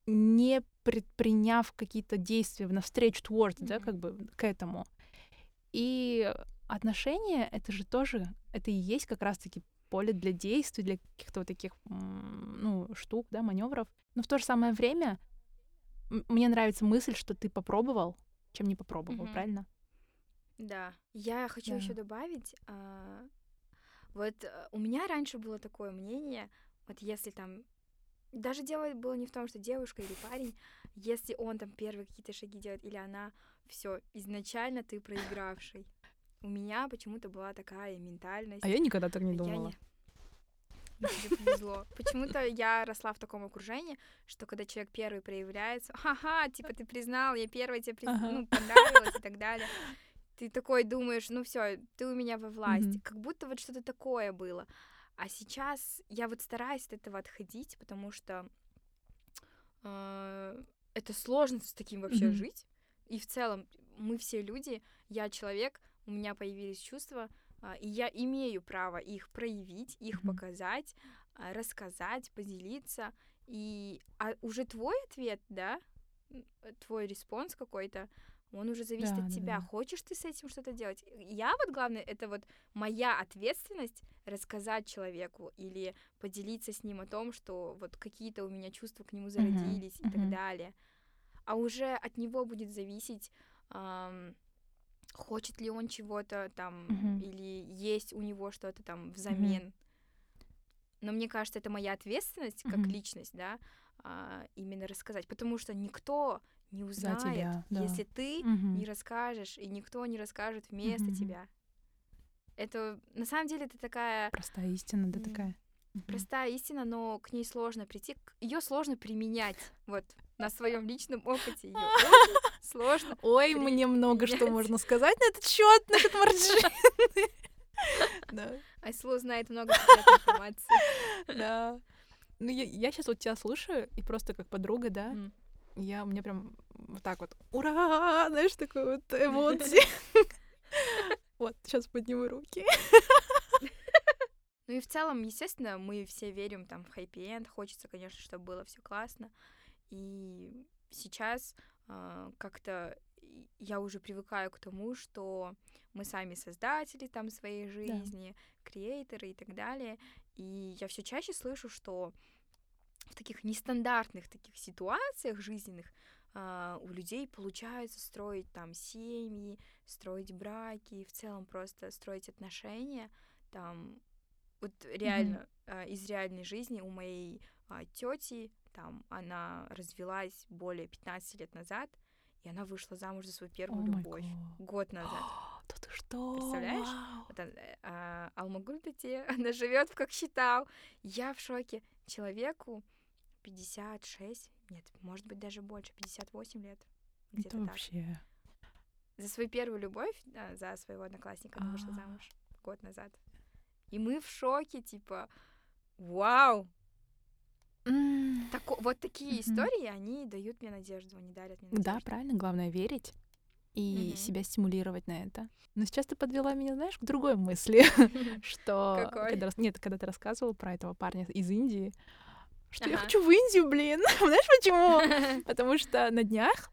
не предприняв какие-то действия навстречу towards, да, Мгм. как бы к этому? И отношения — это же тоже, это и есть как раз-таки поле для действий, для каких-то вот таких, ну, штук, да, маневров. Но в то же самое время мне нравится мысль, что ты попробовал, чем не попробовал, Мгм. правильно? Да. Я хочу Да. еще добавить. а, Вот э, у меня раньше было такое мнение, вот если там даже дело было не в том, что девушка или парень, если он там первые какие-то шаги делает или она, все, изначально ты проигравший. У меня почему-то была такая ментальность. А я никогда так не Я думала. не- Тебе повезло. Почему-то я росла в таком окружении, что когда человек первый проявляется, ха-ха, типа ты признал, я первая тебе приз- Ага. ну, понравилась и так далее. Ты такой думаешь, ну все, ты у меня во власти. Мгм. Как будто вот что-то такое было. А сейчас я вот стараюсь от этого отходить, потому что э, это сложно с таким вообще Мгм. жить. И в целом мы все люди, я человек, у меня появились чувства, и я имею право их проявить, их Мгм. показать, а, рассказать, поделиться. И а уже твой ответ, да, э, твой response какой-то, он уже зависит Да, от тебя. да. Хочешь ты с этим что-то делать? Я вот главное, это вот моя ответственность рассказать человеку или поделиться с ним о том, что вот какие-то у меня чувства к нему зародились и так мгм. далее. А уже от него будет зависеть, ам, хочет ли он чего-то там, Мгм. или есть у него что-то там взамен. Но мне кажется, это моя ответственность как Мгм. личность, да, а, именно рассказать, потому что никто не За узнает, тебя, да. если ты Мгм. не расскажешь, и никто не расскажет вместо Мгм. тебя. Это на самом деле это такая Простая истина, да, такая. Простая истина, но к ней сложно прийти, ее сложно применять. Вот на своем личном опыте ее сложно. Ой, мне много что можно сказать на этот счет, насчет марджины. Да, Айслу знает много информации. да. Ну, я, я сейчас вот тебя слушаю, и просто как подруга, да, я, у меня прям вот так вот, ура, знаешь, такой вот эмоции. Вот, сейчас подниму руки. Ну и в целом, естественно, мы все верим там в хэппи-энд. Хочется, конечно, чтобы было все классно. И сейчас как-то и- я уже привыкаю к тому, что мы сами создатели там своей жизни, креаторы и так далее. И я все чаще слышу, что в таких нестандартных таких ситуациях жизненных а, у людей получается строить там семьи, строить браки, в целом просто строить отношения. Там вот реально а, из реальной жизни у моей тети там она развелась более 15 лет назад, и она вышла замуж за свою первую май любовь год. назад. Да ты что? Представляешь? Вау. Вот э, а, Алмагульдате, она живет как считал. Я в шоке. Человеку 56, нет, может быть даже больше, 58 лет. Это Где-то так. вообще... За свою первую любовь, да, за своего одноклассника она вышла А. замуж год назад. И мы в шоке, типа, вау! Тако- вот такие Мгм. истории, они дают мне надежду, они дарят мне Да, надежду. правильно, главное верить и Мгм. себя стимулировать на это. Но сейчас ты подвела меня, знаешь, к другой мысли, что когда, нет, когда ты рассказывал про этого парня из Индии, что я хочу в Индию, блин. Знаешь почему? Потому что на днях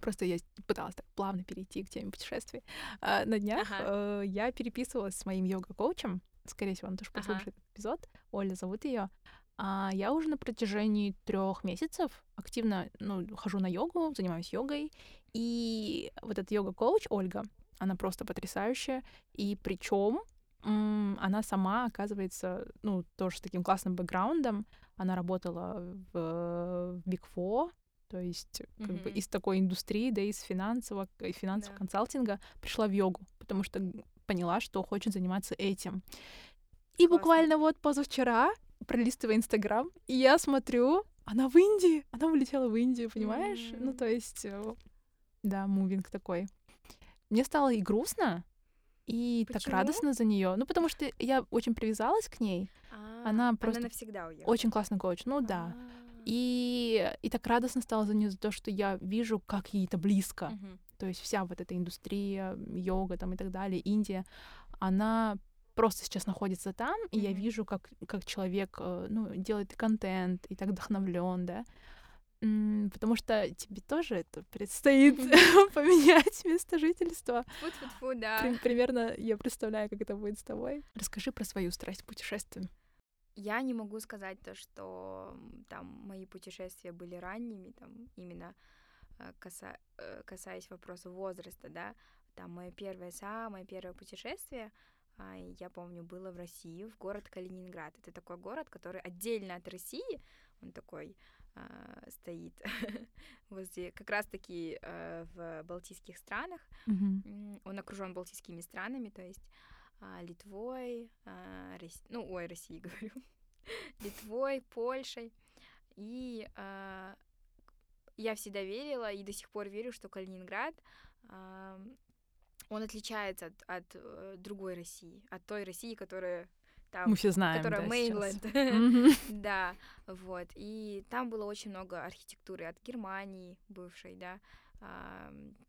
просто я пыталась так плавно перейти к теме путешествий. А, На днях Ага. э, я переписывалась с моим йога-коучем. Скорее всего, он тоже Ага. послушает этот эпизод. Оля зовут ее. А я уже на протяжении трех месяцев активно ну, хожу на йогу, занимаюсь йогой. И вот этот йога-коуч Ольга, она просто потрясающая. И причем она сама, оказывается, ну, тоже с таким классным бэкграундом. Она работала в Big Four, то есть как mm-hmm. бы из такой индустрии, да, из финансового, финансового yeah. консалтинга пришла в йогу, потому что поняла, что хочет заниматься этим. И Классно. буквально вот позавчера, пролистывая Инстаграм, и я смотрю, она в Индии, она улетела в Индию, понимаешь? Mm-hmm. Ну, то есть, э, да, мувинг такой. Мне стало и грустно, и Почему? так радостно за нее. Ну, потому что я очень привязалась к ней. А, она просто она навсегда уехала. очень классный коуч. Ну да. А. И, и так радостно стало за нее за то, что я вижу, как ей это близко. То есть вся вот эта индустрия, йога там и так далее, Индия, она просто сейчас находится там, и я вижу, как, как человек э, ну, делает контент и так вдохновлен, да. Потому что тебе тоже это предстоит поменять место жительства. Фу-фу-фу, да. Примерно я представляю, как это будет с тобой. Расскажи про свою страсть путешествиям. Я не могу сказать то, что там мои путешествия были ранними, там именно э, каса... Э, касаясь вопроса возраста, да. Там мое первое, самое первое путешествие, я помню, было в России, в город Калининград. Это такой город, который отдельно от России, он такой а, стоит возле как раз-таки а, в Балтийских странах. Mm-hmm. Он окружен Балтийскими странами, то есть а, Литвой, а, Рос... ну, ой, России говорю, Литвой, Польшей. И а, я всегда верила и до сих пор верю, что Калининград а, он отличается от, от э, другой России, от той России, которая там, мы все знаем, которая да, Мейнленд, да, вот, и там было очень много архитектуры от Германии бывшей, да,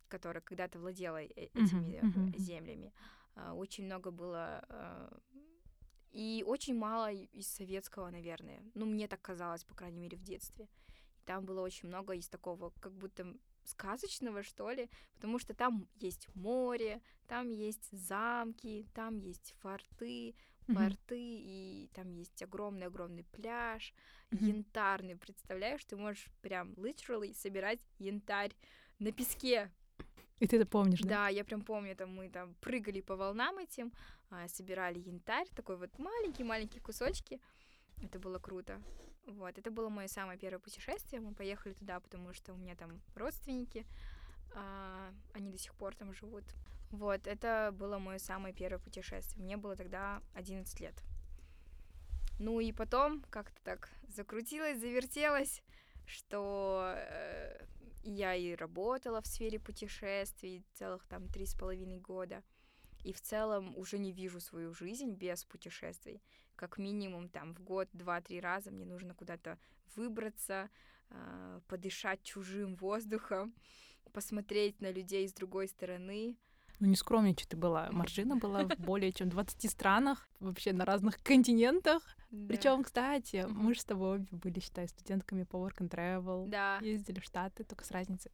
которая когда-то владела э, этими землями, а, очень много было а, и очень мало из советского, наверное, ну мне так казалось, по крайней мере в детстве, там было очень много из такого, как будто сказочного, что ли, потому что там есть море, там есть замки, там есть форты, порты, mm-hmm. и там есть огромный-огромный пляж, mm-hmm. янтарный, представляешь, ты можешь прям literally собирать янтарь на песке. И ты это помнишь, да? Да, я прям помню, там мы там прыгали по волнам этим, а, собирали янтарь, такой вот маленькие-маленькие кусочки. Это было круто. Вот, это было мое самое первое путешествие. Мы поехали туда, потому что у меня там родственники, а, они до сих пор там живут. Вот, это было мое самое первое путешествие. Мне было тогда 11 лет. Ну и потом как-то так закрутилось, завертелось, что э, я и работала в сфере путешествий целых там три с половиной года. И в целом уже не вижу свою жизнь без путешествий как минимум там в год два-три раза мне нужно куда-то выбраться, э, подышать чужим воздухом, посмотреть на людей с другой стороны. Ну, не скромничай ты была. Маржина была в более чем 20 странах, вообще на разных континентах. Да. Причем, кстати, мы же с тобой обе были, считай, студентками по Work and Travel. Да. Ездили в Штаты, только с разницей.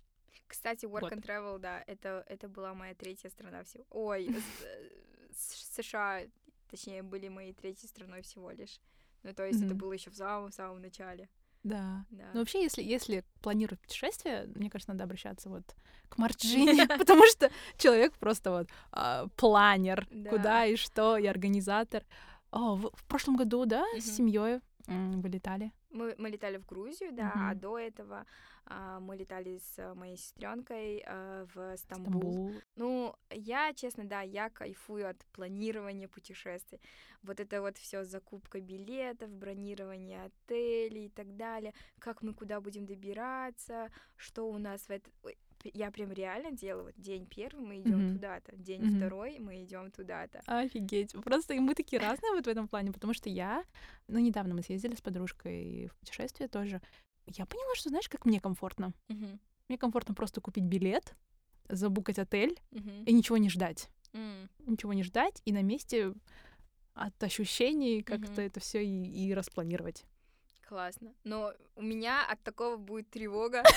Кстати, Work вот. and Travel, да, это, это была моя третья страна всего. Ой, э, США Точнее, были моей третьей страной всего лишь. Ну, то есть mm-hmm. это было еще в самом-самом начале. Да. да. Ну, вообще, если, если планировать путешествие, мне кажется, надо обращаться вот к Марджине, потому что человек просто вот а, планер, куда и что, и организатор. О, в прошлом году, да, с семьей вы летали? Мы, мы летали в Грузию, да, а до этого а, мы летали с моей сестренкой а, в Стамбул. Стамбул. Ну, я, честно, да, я кайфую от планирования путешествий. Вот это вот все закупка билетов, бронирование отелей и так далее, как мы куда будем добираться, что у нас в это я прям реально делаю вот день первый мы идем mm-hmm. туда-то, день mm-hmm. второй мы идем туда-то. Офигеть. Просто мы такие разные вот в этом плане, потому что я, ну, недавно мы съездили с подружкой в путешествие тоже я поняла, что знаешь, как мне комфортно. Uh-huh. Мне комфортно просто купить билет, забукать отель uh-huh. и ничего не ждать. Uh-huh. Ничего не ждать и на месте от ощущений как-то uh-huh. это все и, и распланировать. Классно. Но у меня от такого будет тревога.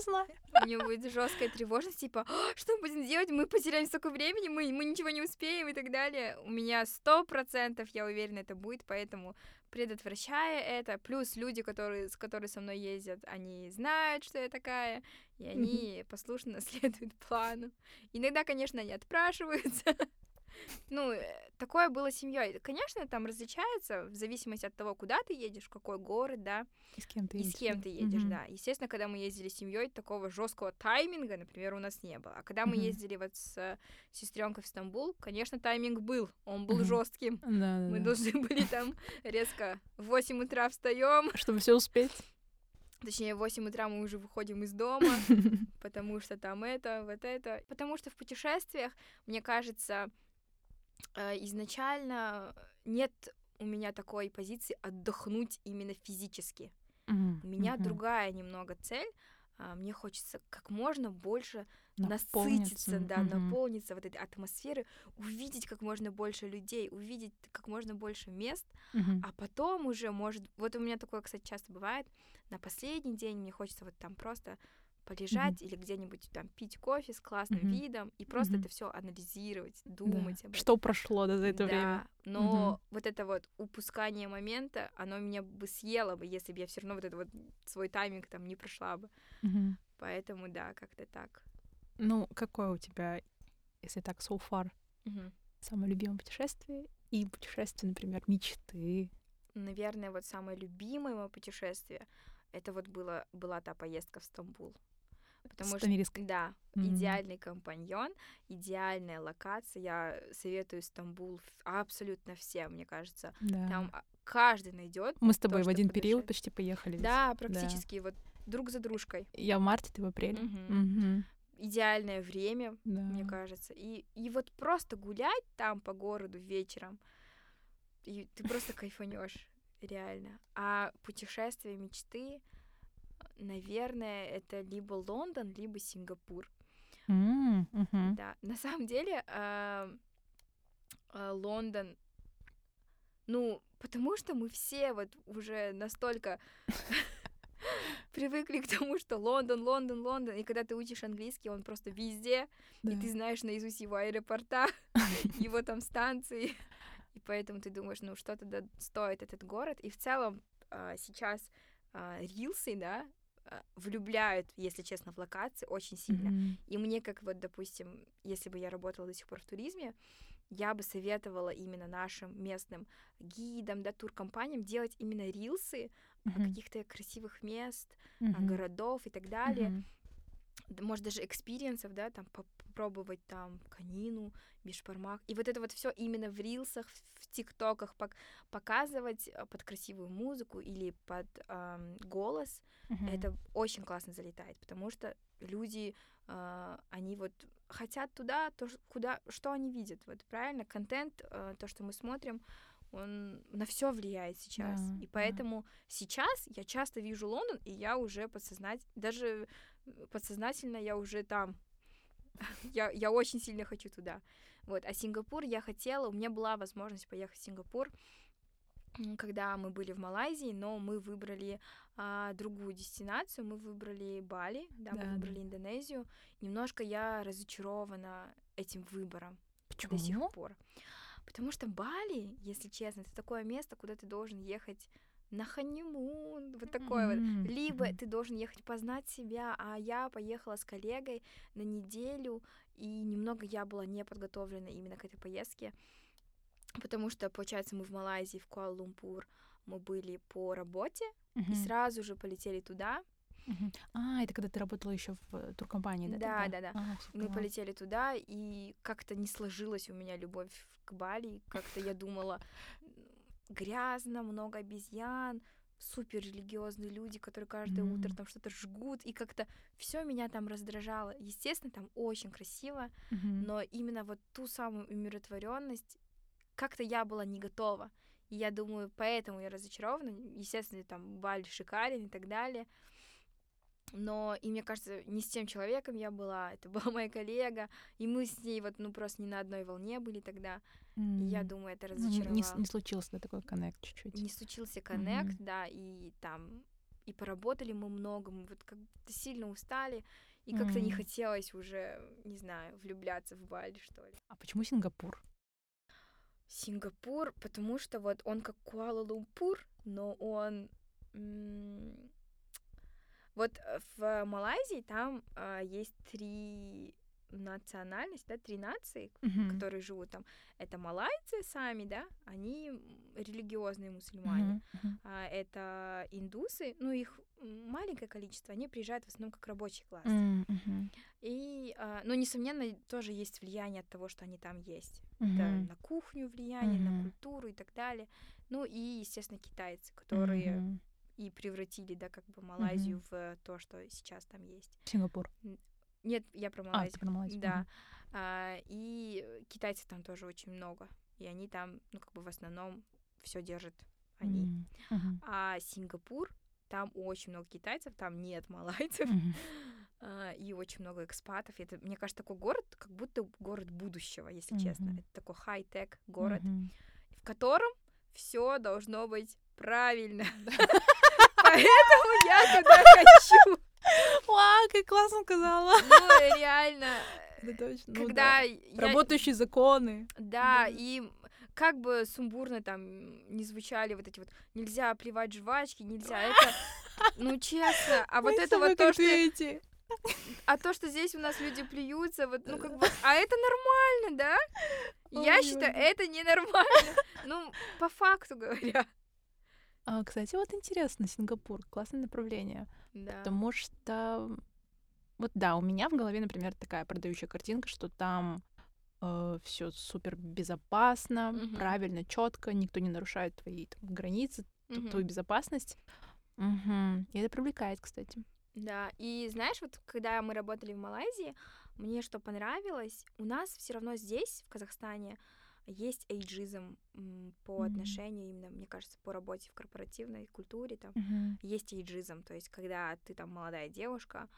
Знаю. У меня будет жесткая тревожность, типа, «А, что мы будем делать? Мы потеряем столько времени, мы, мы ничего не успеем и так далее. У меня сто процентов, я уверена, это будет, поэтому предотвращая это, плюс люди, которые, с которыми со мной ездят, они знают, что я такая, и они послушно следуют плану. Иногда, конечно, они отпрашиваются, Ну, э, такое было семьей. Конечно, там различается в зависимости от того, куда ты едешь, в какой город, да. И с кем ты едешь. И с кем ты едешь, да. Естественно, когда мы ездили с семьей, такого жесткого тайминга, например, у нас не было. А когда мы ездили вот с сестренкой в Стамбул, конечно, тайминг был. Он был жестким. Мы должны были там резко в 8 утра встаем. Чтобы все успеть. Точнее, в 8 утра мы уже выходим из дома, потому что там это, вот это. Потому что в путешествиях, мне кажется, э, изначально нет у меня такой позиции отдохнуть именно физически. Mm-hmm. У меня mm-hmm. другая немного цель. А, мне хочется как можно больше насытиться, да, mm-hmm. наполниться вот этой атмосферой, увидеть как можно больше людей, увидеть как можно больше мест, mm-hmm. а потом уже может... Вот у меня такое, кстати, часто бывает, на последний день мне хочется вот там просто полежать mm-hmm. или где-нибудь там пить кофе с классным mm-hmm. видом и просто mm-hmm. это все анализировать, думать да. об этом. Что прошло да, за это да, время. Но mm-hmm. вот это вот упускание момента, оно меня бы съело бы, если бы я все равно вот это вот свой тайминг там не прошла бы. Mm-hmm. Поэтому да, как-то так. Ну, какое у тебя, если так, so far, mm-hmm. самое любимое путешествие и путешествие, например, мечты? Наверное, вот самое любимое мое путешествие это вот было, была та поездка в Стамбул. Потому что, да, mm-hmm. идеальный компаньон, идеальная локация. Я советую Стамбул абсолютно всем, мне кажется. Да. Там а, каждый найдет. Мы с тобой то, в один период почти поехали. Ведь. Да, практически да. вот друг за дружкой. Я в марте, ты в апреле. Угу. Угу. Идеальное время, да. мне кажется. И, и вот просто гулять там по городу вечером, и ты просто кайфанешь, реально. А путешествия мечты, наверное, это либо Лондон, либо Сингапур. Mm, uh-huh. Да, на самом деле э, э, Лондон, ну, потому что мы все вот уже настолько привыкли к тому, что Лондон, Лондон, Лондон, и когда ты учишь английский, он просто везде, да. и ты знаешь наизусть его аэропорта, его там станции, и поэтому ты думаешь, ну, что тогда стоит этот город, и в целом э, сейчас рилсы, да, влюбляют, если честно, в локации очень сильно. Mm-hmm. И мне, как вот, допустим, если бы я работала до сих пор в туризме, я бы советовала именно нашим местным гидам, да, туркомпаниям делать именно рилсы mm-hmm. каких-то красивых мест, mm-hmm. городов и так далее. Mm-hmm. Может, даже experience ов, да, там попробовать там конину, бешбармак. И вот это вот все именно в рилсах, в тиктоках пок- показывать э, под красивую музыку или под эм, голос. Uh-huh. Это очень классно залетает, потому что люди, э, они вот хотят туда, то, куда, что они видят. Вот правильно, контент, э, то, что мы смотрим, он на все влияет сейчас. Да, и поэтому да. сейчас я часто вижу Лондон, и я уже подсознательно, даже подсознательно я уже там. я, я очень сильно хочу туда. Вот. А Сингапур я хотела, у меня была возможность поехать в Сингапур, когда мы были в Малайзии, но мы выбрали а, другую дестинацию, мы выбрали Бали, да, да мы выбрали да. Индонезию. Немножко я разочарована этим выбором Почему? до сих пор. Потому что Бали, если честно, это такое место, куда ты должен ехать на ханимун, вот такое mm-hmm. вот. Либо ты должен ехать познать себя, а я поехала с коллегой на неделю, и немного я была не подготовлена именно к этой поездке, потому что, получается, мы в Малайзии, в Куала-Лумпур, мы были по работе, mm-hmm. и сразу же полетели туда. Mm-hmm. А, это когда ты работала еще в э, туркомпании, да? Да, да, да. А, мы полетели туда, и как-то не сложилась у меня любовь к Бали, как-то я думала, грязно, много обезьян, супер религиозные люди, которые каждое mm-hmm. утро там что-то жгут, и как-то все меня там раздражало. Естественно, там очень красиво, mm-hmm. но именно вот ту самую умиротворенность как-то я была не готова. И я думаю, поэтому я разочарована. Естественно, там Баль шикарен и так далее но, и мне кажется, не с тем человеком я была, это была моя коллега, и мы с ней вот, ну, просто не на одной волне были тогда, mm. и я думаю, это разочаровало. Ну, не, не случился, да, такой коннект чуть-чуть? Не случился коннект, mm-hmm. да, и там, и поработали мы много, мы вот как-то сильно устали, и mm. как-то не хотелось уже, не знаю, влюбляться в Бали, что ли. А почему Сингапур? Сингапур, потому что вот он как Куала-Лумпур, но он... Вот э, в Малайзии там э, есть три национальность, да, три нации, Мгм. которые живут там. Это малайцы сами, да, они религиозные мусульмане. Мгм. Мгм. А, это индусы, ну их маленькое количество, они приезжают в основном как рабочий класс. Мгм. И, а, ну, несомненно, тоже есть влияние от того, что они там есть. Это Мгм. на кухню влияние, на Мгм. культуру и так далее. Ну и, естественно, китайцы, которые Мгм. И превратили, да, как бы Малайзию в то, что сейчас там есть. Сингапур. Нет, я про А, Малайзию. ты про Малайзию. Да. Мгм. А, и китайцев там тоже очень много. И они там, ну, как бы в основном все держат они. Мгм. А Сингапур, там очень много китайцев, там нет малайцев. Мгм. а, и очень много экспатов. Это, мне кажется, такой город, как будто город будущего, если честно. Мгм. Это такой хай-тек город, Мгм. в котором все должно быть правильно. Поэтому я туда хочу. Вау, как классно сказала. Ну, реально. Да, точно. Ну Когда да. я- Работающие законы. Да, Да. и как бы сумбурно там не звучали вот эти вот нельзя плевать жвачки, нельзя это. Ну, честно, а вот это вот то, что... А то, что здесь у нас люди плюются, вот, ну, как бы... А это нормально, да? Я считаю, это ненормально. Ну, по факту говоря. А, кстати, вот интересно, Сингапур, классное направление. Да. Потому что, вот да, у меня в голове, например, такая продающая картинка, что там все супер безопасно, Мгм. правильно, четко, никто не нарушает твои там, границы, Мгм. твою безопасность. Мгм. И это привлекает, кстати. Да, и знаешь, вот когда мы работали в Малайзии, мне что понравилось, у нас все равно здесь, в Казахстане, есть эйджизм по Мгм. отношению именно, мне кажется, по работе в корпоративной культуре там. Мгм. Есть эйджизм, то есть когда ты там молодая девушка,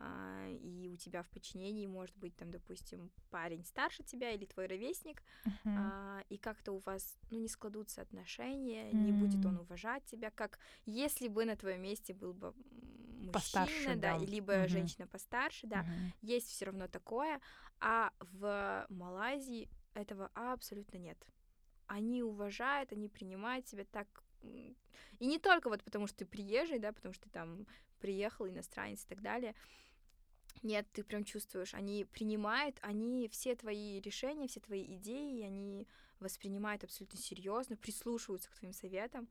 а, и у тебя в подчинении может быть там, допустим, парень старше тебя или твой ровесник, Мгм. а, и как-то у вас, ну, не складутся отношения, не будет он уважать тебя, как если бы на твоем месте был бы мужчина, Постарше, да, да. либо Мгм. женщина постарше, да, Мгм. есть все равно такое, а в Малайзии этого абсолютно нет. Они уважают, они принимают тебя так, и не только вот потому, что ты приезжий, да, потому что ты там приехал, иностранец и так далее, нет, ты прям чувствуешь, они принимают, они все твои решения, все твои идеи, они воспринимают абсолютно серьезно, прислушиваются к твоим советам.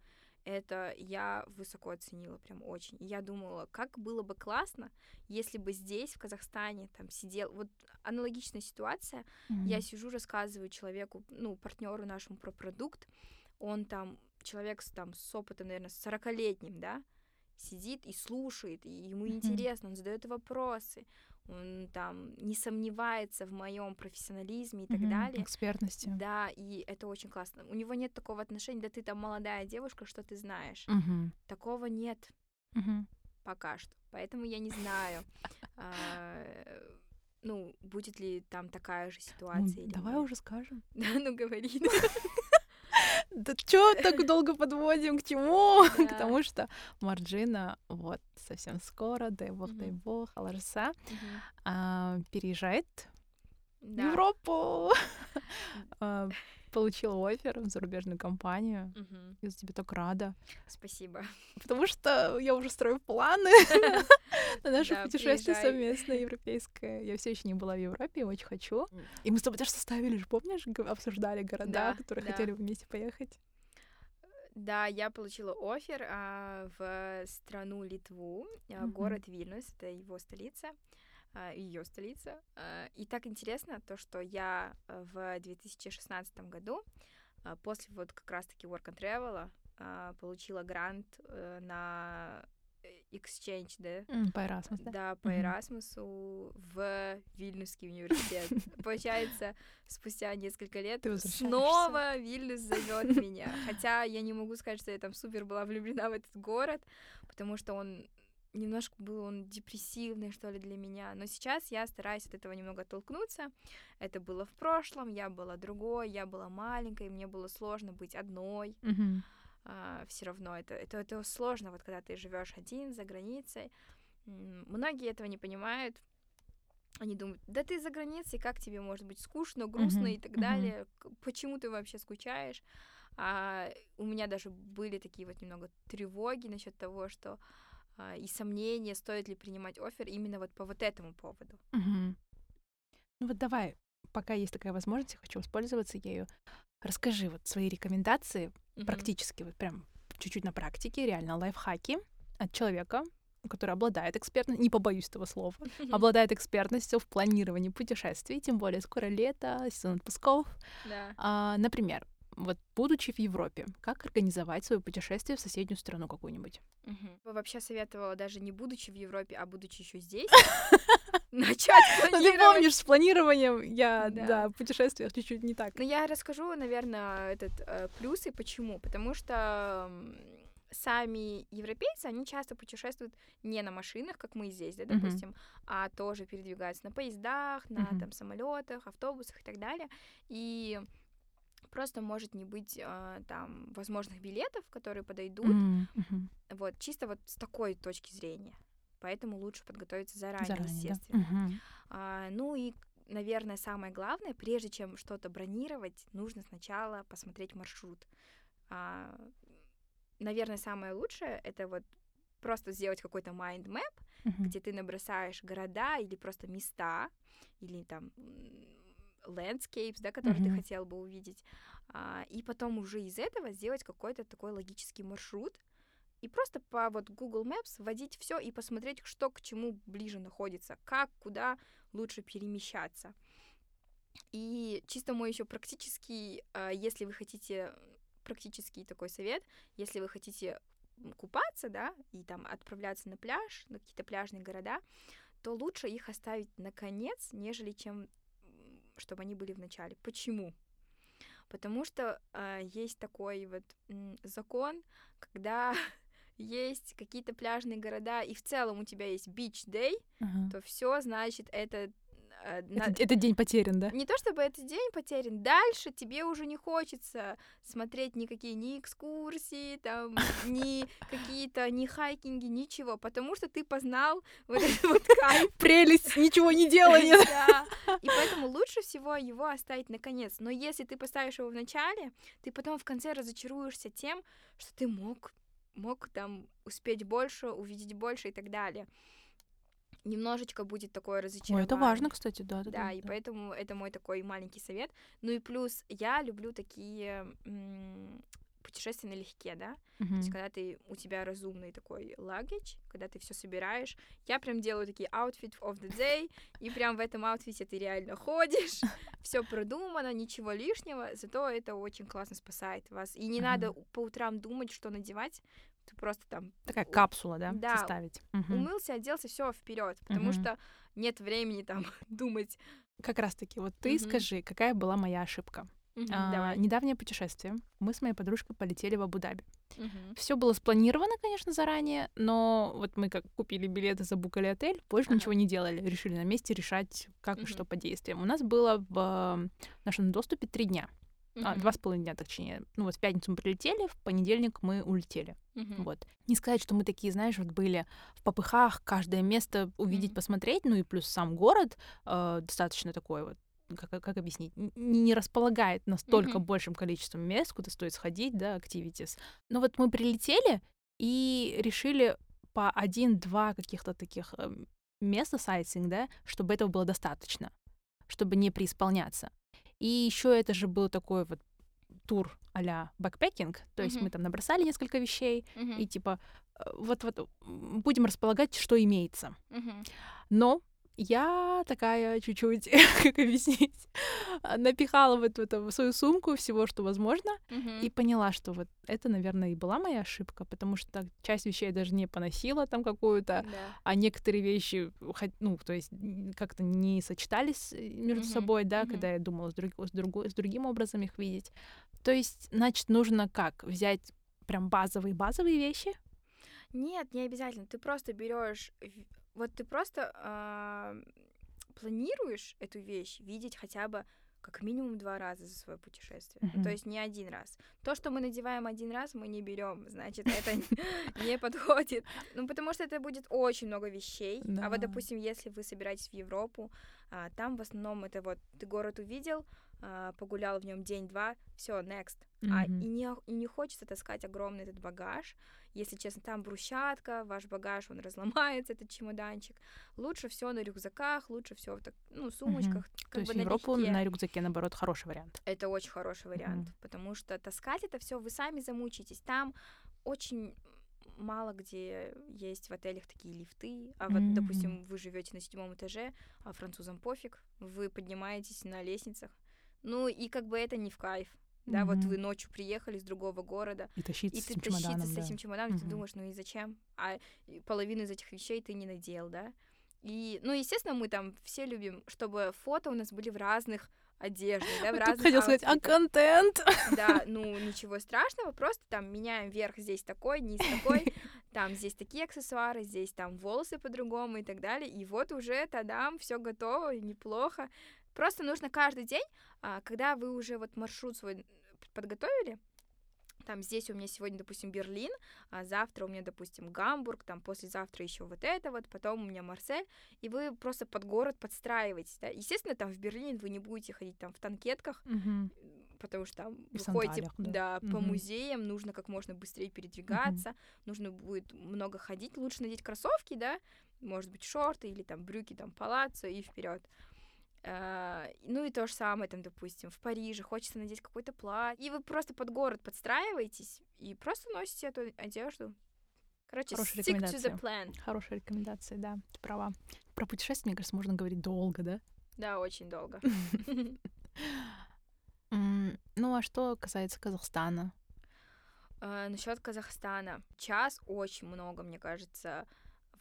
Это я высоко оценила, прям очень. И я думала, как было бы классно, если бы здесь, в Казахстане, там сидел... Вот аналогичная ситуация. Я Мгм. сижу, рассказываю человеку, ну, партнеру нашему про продукт. Он там, человек с, там, с опытом, наверное, 40-летним, да, сидит и слушает, и ему Мгм. интересно, он задает вопросы, он там не сомневается в моем профессионализме и так Мгм. далее. Экспертности. Да, и это очень классно. У него нет такого отношения, да ты там молодая девушка, что ты знаешь. Мгм. Такого нет Мгм. пока что. Поэтому я не знаю, а, ну, будет ли там такая же Ну, ситуация или давай нет. уже скажем. Да, ну говори. Да чё так долго подводим? К чему? К тому, что Марджина вот совсем скоро, дай бог, дай бог, Аларса, а, переезжает в. Европу. Получила офер в зарубежную компанию. Мгм. Я за тебя так рада. Спасибо. Потому что я уже строю планы на наше путешествие совместное европейское. Я все еще не была в Европе, очень хочу. И мы с тобой даже составили, помнишь, обсуждали города, Да, которые хотели вместе поехать. Да, я получила офер а, в страну Литву, а, Мгм. город Вильнюс, это его столица, ее столица. А, И так интересно то, что я а, в 2016 году, а, после вот как раз-таки Work and Travel, а, получила грант э, на э, exchange, да, По Erasmus, да? Да, по Мгм. Эрасмусу в Вильнюсский университет. Получается, спустя несколько лет снова Вильнюс зовет меня. Хотя я не могу сказать, что я там супер была влюблена в этот город, потому что он немножко был он депрессивный, что ли, для меня. Но сейчас я стараюсь от этого немного оттолкнуться. Это было в прошлом, я была другой, я была маленькой, мне было сложно быть одной Мгм. все равно это, это, это сложно, вот когда ты живешь один за границей. Многие этого не понимают. Они думают, да ты за границей, как тебе может быть скучно, грустно Мгм, и так мгм. далее, почему ты вообще скучаешь? А у меня даже были такие вот немного тревоги насчет того, что а, и сомнения, стоит ли принимать офер именно вот по вот этому поводу. Мгм. Ну вот давай, пока есть такая возможность, я хочу воспользоваться ею. Расскажи вот свои рекомендации mm-hmm. практически, вот прям чуть-чуть на практике, реально лайфхаки от человека, который обладает экспертностью, не побоюсь этого слова, обладает экспертностью в планировании путешествий, тем более скоро лето, сезон отпусков. Да. А, например, вот будучи в Европе, как организовать свое путешествие в соседнюю страну какую-нибудь? Угу. Вообще советовала даже не будучи в Европе, а будучи еще здесь, начать Ну ты помнишь, с планированием я, да, в путешествиях чуть-чуть не так. Ну я расскажу, наверное, этот э, плюсы, почему. Потому что сами европейцы, они часто путешествуют не на машинах, как мы здесь, да, допустим, mm-hmm. а тоже передвигаются на поездах, на mm-hmm. там самолетах, автобусах и так далее. И просто может не быть э, там возможных билетов, которые подойдут. Mm-hmm. Вот, чисто вот с такой точки зрения. Поэтому лучше подготовиться заранее, заранее естественно. Да? Mm-hmm. А, ну и наверное, самое главное, прежде чем что-то бронировать, нужно сначала посмотреть маршрут. А, наверное, самое лучшее это вот просто сделать какой-то mind map, uh-huh. где ты набросаешь города или просто места, или там landscapes, да, которые uh-huh. ты хотел бы увидеть, а, и потом уже из этого сделать какой-то такой логический маршрут, и просто по вот Google Maps вводить все и посмотреть, что к чему ближе находится, как, куда лучше перемещаться. И чисто мой еще практический, а, если вы хотите практический такой совет, если вы хотите купаться, да, и там отправляться на пляж, на какие-то пляжные города, то лучше их оставить на конец, нежели чем чтобы они были в начале. Почему? Потому что э, есть такой вот м, закон, когда есть какие-то пляжные города, и в целом у тебя есть beach day, uh-huh. то все значит это Э, это, это день потерян, да? Не то чтобы этот день потерян, дальше тебе уже не хочется смотреть никакие ни экскурсии, там, ни какие-то, ни хайкинги, ничего, потому что ты познал вот этот вот кайф. Прелесть, ничего не делания. Да, и поэтому лучше всего его оставить на конец. Но если ты поставишь его в начале, ты потом в конце разочаруешься тем, что ты мог мог там успеть больше, увидеть больше и так далее немножечко будет такое разочарование. Ой, это важно, кстати, да. Да, да, и да. поэтому это мой такой маленький совет. Ну и плюс я люблю такие м- путешествия налегке, да. Uh-huh. То есть когда ты у тебя разумный такой лагидж, когда ты все собираешь, я прям делаю такие outfit of the day, и прям в этом аутфите ты реально ходишь, все продумано, ничего лишнего, зато это очень классно спасает вас. И не uh-huh. надо по утрам думать, что надевать, ты просто там... Такая капсула, да, да составить. Угу. Умылся, оделся, все вперед, потому угу. что нет времени там думать. Как раз-таки, вот ты угу. скажи, какая была моя ошибка? Угу, а, давай. Недавнее путешествие. Мы с моей подружкой полетели в Абу-Даби. Угу. Все было спланировано, конечно, заранее, но вот мы как купили билеты, забукали отель, больше ага. ничего не делали. Решили на месте решать, как угу. и что по действиям. У нас было в нашем доступе три дня. Uh-huh. А, два с половиной дня, точнее. Ну вот в пятницу мы прилетели, в понедельник мы улетели. Uh-huh. Вот. Не сказать, что мы такие, знаешь, вот были в попыхах, каждое место увидеть, uh-huh. посмотреть, ну и плюс сам город э, достаточно такой вот как, как объяснить, не, не располагает настолько mm-hmm. большим количеством мест, куда стоит сходить, да, activities. Но вот мы прилетели и решили по один-два каких-то таких э, места sightseeing, да, чтобы этого было достаточно, чтобы не преисполняться. И еще это же был такой вот тур а-ля backpacking, то есть uh-huh. мы там набросали несколько вещей uh-huh. и типа вот-вот э, будем располагать, что имеется. Uh-huh. Но я такая чуть-чуть, как объяснить, напихала в эту, эту в свою сумку всего, что возможно, mm-hmm. и поняла, что вот это, наверное, и была моя ошибка, потому что часть вещей я даже не поносила там какую-то, yeah. а некоторые вещи, ну, то есть как-то не сочетались э, между mm-hmm. собой, да, mm-hmm. когда я думала с, друг, с, друг, с другим образом их видеть. То есть, значит, нужно как? Взять прям базовые-базовые вещи? Нет, не обязательно. Ты просто берешь вот ты просто э, планируешь эту вещь видеть хотя бы как минимум два раза за свое путешествие. Mm-hmm. То есть не один раз. То, что мы надеваем один раз, мы не берем, значит, это не подходит. Ну, потому что это будет очень много вещей. А вот, допустим, если вы собираетесь в Европу, А, там в основном это вот ты город увидел, а, погулял в нем день-два, все, next. А, и, не, и не хочется таскать огромный этот багаж. Если честно, там брусчатка, ваш багаж, он разломается, этот чемоданчик. Лучше все на рюкзаках, лучше все в так, ну, сумочках. Mm-hmm. То есть на Европу налегке. на рюкзаке, наоборот, хороший вариант. Это очень хороший вариант, mm-hmm. потому что таскать это все вы сами замучитесь. Там очень мало где есть в отелях такие лифты, а вот, mm-hmm. допустим, вы живете на седьмом этаже, а французам пофиг, вы поднимаетесь на лестницах, ну и как бы это не в кайф. Да, mm-hmm. вот вы ночью приехали из другого города. И тащиться и с этим чемоданом, с этим чемоданом, mm-hmm. ты думаешь, ну и зачем? А половину из этих вещей ты не надел, да? И, ну, естественно, мы там все любим, чтобы фото у нас были в разных одеждах, да, в разных хотел сказать, а контент? Да, ну, ничего страшного, просто там меняем верх здесь такой, низ такой, там здесь такие аксессуары, здесь там волосы по-другому и так далее, и вот уже тогда все готово, неплохо. Просто нужно каждый день, а, когда вы уже вот маршрут свой подготовили, там здесь у меня сегодня, допустим, Берлин, а завтра у меня, допустим, Гамбург, там послезавтра еще вот это вот, потом у меня Марсель, и вы просто под город подстраиваетесь, да. Естественно, там в Берлин вы не будете ходить там в танкетках, mm-hmm. потому что там вы ходите, да, да по mm-hmm. музеям, нужно как можно быстрее передвигаться, mm-hmm. нужно будет много ходить, лучше надеть кроссовки, да, может быть, шорты или там брюки, там, палаццо и вперед. Uh, ну и то же самое, там, допустим, в Париже хочется надеть какой-то платье, и вы просто под город подстраиваетесь и просто носите эту одежду. Короче, Хорошая stick to the plan. Хорошая рекомендация, да, ты права. Про путешествие, мне кажется, можно говорить долго, да? Да, очень долго. Ну а что касается Казахстана? Uh, насчет Казахстана. Час очень много, мне кажется,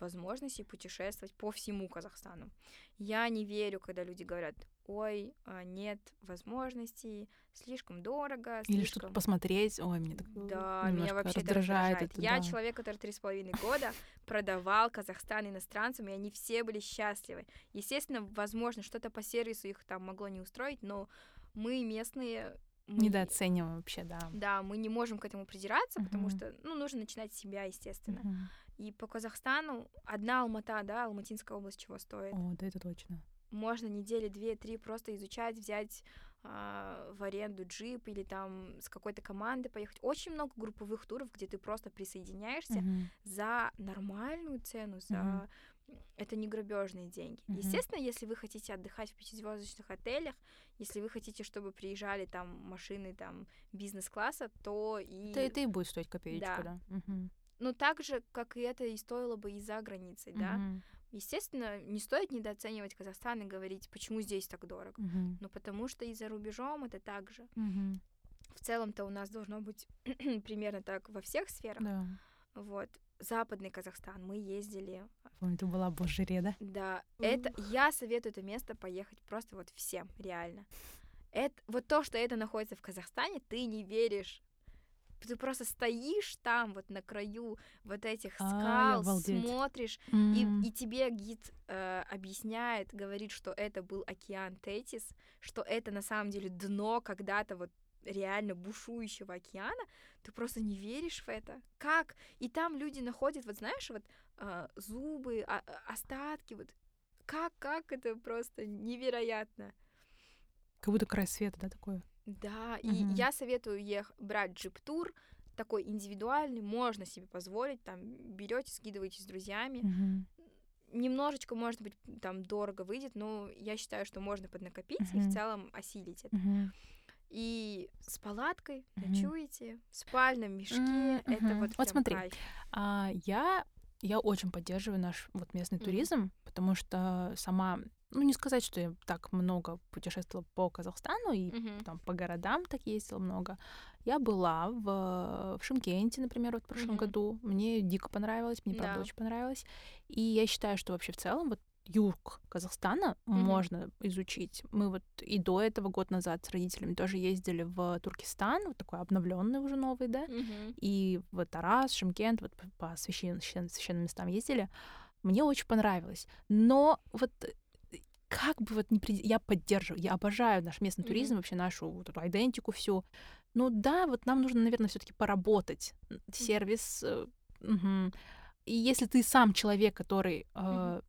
возможностей путешествовать по всему Казахстану. Я не верю, когда люди говорят, ой, а, нет возможностей, слишком дорого, слишком... Или что-то посмотреть, ой, мне так Да, меня вообще раздражает. Это, Я да. человек, который три с половиной года продавал Казахстан иностранцам, и они все были счастливы. Естественно, возможно, что-то по сервису их там могло не устроить, но мы местные мы... недооцениваем вообще, да. Да, мы не можем к этому придираться, uh-huh. потому что, ну, нужно начинать с себя, естественно. Uh-huh. И по Казахстану одна Алмата, да, Алматинская область чего стоит? О, да, это точно. Можно недели две-три просто изучать, взять э, в аренду джип или там с какой-то командой поехать. Очень много групповых туров, где ты просто присоединяешься uh-huh. за нормальную цену, за uh-huh. это не грабежные деньги. Uh-huh. Естественно, если вы хотите отдыхать в пятизвездочных отелях, если вы хотите, чтобы приезжали там машины там бизнес-класса, то и... То это и будет стоить копеечку, да. да. Uh-huh ну, так же, как и это и стоило бы и за границей, mm-hmm. да. Естественно, не стоит недооценивать Казахстан и говорить, почему здесь так дорого. Mm-hmm. Ну, потому что и за рубежом это так же. Mm-hmm. В целом-то у нас должно быть примерно так во всех сферах. Да. Вот. Западный Казахстан, мы ездили. Помню, это была Божире, да? Да. Это, я советую это место поехать просто вот всем, реально. Это, вот то, что это находится в Казахстане, ты не веришь ты просто стоишь там вот на краю вот этих скал, а, смотришь, mm. и, и тебе гид э, объясняет, говорит, что это был океан Тетис, что это на самом деле дно когда-то вот реально бушующего океана, ты просто не веришь в это. Как? И там люди находят, вот знаешь, вот э, зубы, а, остатки, вот как, как это просто невероятно. Как будто край света, да, такое? Да, угу. и я советую ех брать джип-тур, такой индивидуальный, можно себе позволить, там берете, скидываете с друзьями. Угу. Немножечко, может быть, там дорого выйдет, но я считаю, что можно поднакопить угу. и в целом осилить это. Угу. И с палаткой угу. ночуете, в спальном мешке, угу. это вот Вот смотри, А, я я очень поддерживаю наш вот местный mm-hmm. туризм, потому что сама ну, не сказать, что я так много путешествовала по Казахстану и mm-hmm. там по городам так ездила много. Я была в, в Шимкенте, например, вот в прошлом mm-hmm. году. Мне дико понравилось, мне, правда, да. очень понравилось. И я считаю, что вообще в целом вот юг Казахстана mm-hmm. можно изучить. Мы вот и до этого год назад с родителями тоже ездили в Туркестан, вот такой обновленный уже новый, да, mm-hmm. и в Тарас, Шимкент, вот по священ... священным местам ездили. Мне очень понравилось. Но вот как бы вот не при... я поддерживаю, я обожаю наш местный mm-hmm. туризм, вообще нашу вот эту идентику всю. Ну да, вот нам нужно, наверное, все-таки поработать. Сервис. Mm-hmm. угу. И если ты сам человек, который э,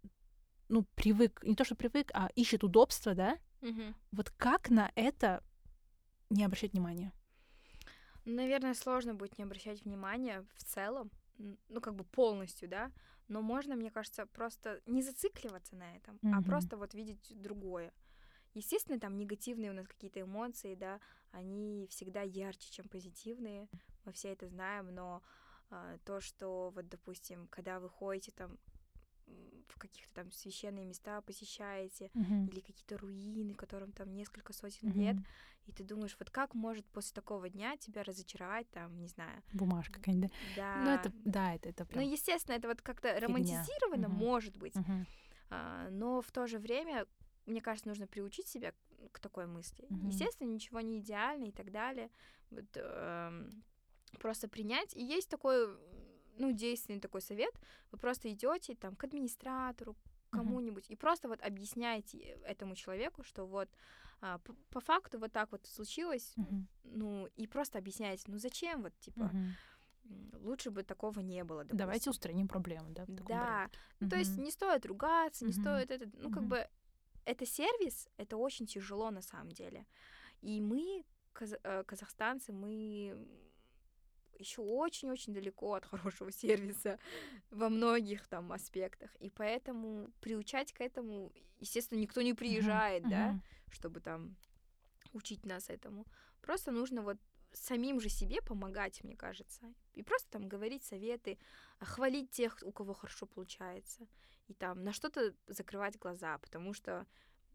ну, привык, не то, что привык, а ищет удобства, да? Мгм. Вот как на это не обращать внимания? Наверное, сложно будет не обращать внимания в целом, ну, как бы полностью, да, но можно, мне кажется, просто не зацикливаться на этом, а Мгм. просто вот видеть другое. Естественно, там негативные у нас какие-то эмоции, да, они всегда ярче, чем позитивные, мы все это знаем, но а, то, что вот, допустим, когда вы ходите там в каких-то там священные места посещаете, Мгм. или какие-то руины, которым там несколько сотен Мгм. лет, и ты думаешь, вот как может после такого дня тебя разочаровать, там, не знаю, Бумажка какая-нибудь, да. да? Ну, это, да, это, это Ну, прям... естественно, это вот как-то Фигня. романтизировано, Мгм. может быть, Мгм. а, но в то же время, мне кажется, нужно приучить себя к такой мысли. Мгм. Естественно, ничего не идеально и так далее. Вот, эм, просто принять. И есть такой, ну, действенный такой совет. Вы просто идете там к администратору, кому-нибудь, и просто вот объясняете этому человеку, что вот а, п- по факту вот так вот случилось, Мгм. ну, и просто объясняете, ну, зачем вот, типа, м, лучше бы такого не было, Давайте допустим. устраним проблему, да? Да, ну, то есть не стоит ругаться, не стоит это, ну, как бы это сервис, это очень тяжело на самом деле. И мы, каза- э, казахстанцы, мы еще очень-очень далеко от хорошего сервиса во многих там аспектах. И поэтому приучать к этому, естественно, никто не приезжает, да, чтобы там учить нас этому. Просто нужно вот самим же себе помогать, мне кажется. И просто там говорить советы, а, хвалить тех, у кого хорошо получается. И там на что-то закрывать глаза, потому что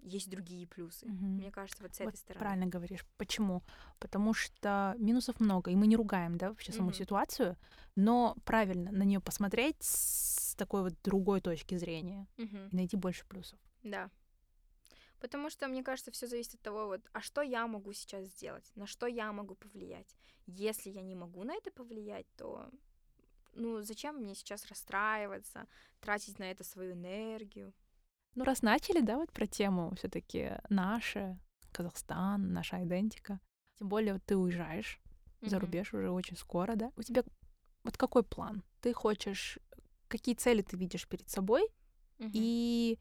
есть другие плюсы. Мгм. Мне кажется, вот с Вот этой стороны. правильно говоришь. Почему? Потому что минусов много, и мы не ругаем, да, вообще саму Мгм. ситуацию, но правильно на нее посмотреть с такой вот другой точки зрения Мгм. и найти больше плюсов. Да. Потому что, мне кажется, все зависит от того, вот, а что я могу сейчас сделать, на что я могу повлиять. Если я не могу на это повлиять, то, ну, зачем мне сейчас расстраиваться, тратить на это свою энергию? Ну, раз начали, да, вот про тему все таки наше, Казахстан, наша идентика. Тем более вот ты уезжаешь за Мгм. рубеж уже очень скоро, да? У тебя вот какой план? Ты хочешь... Какие цели ты видишь перед собой? Мгм. И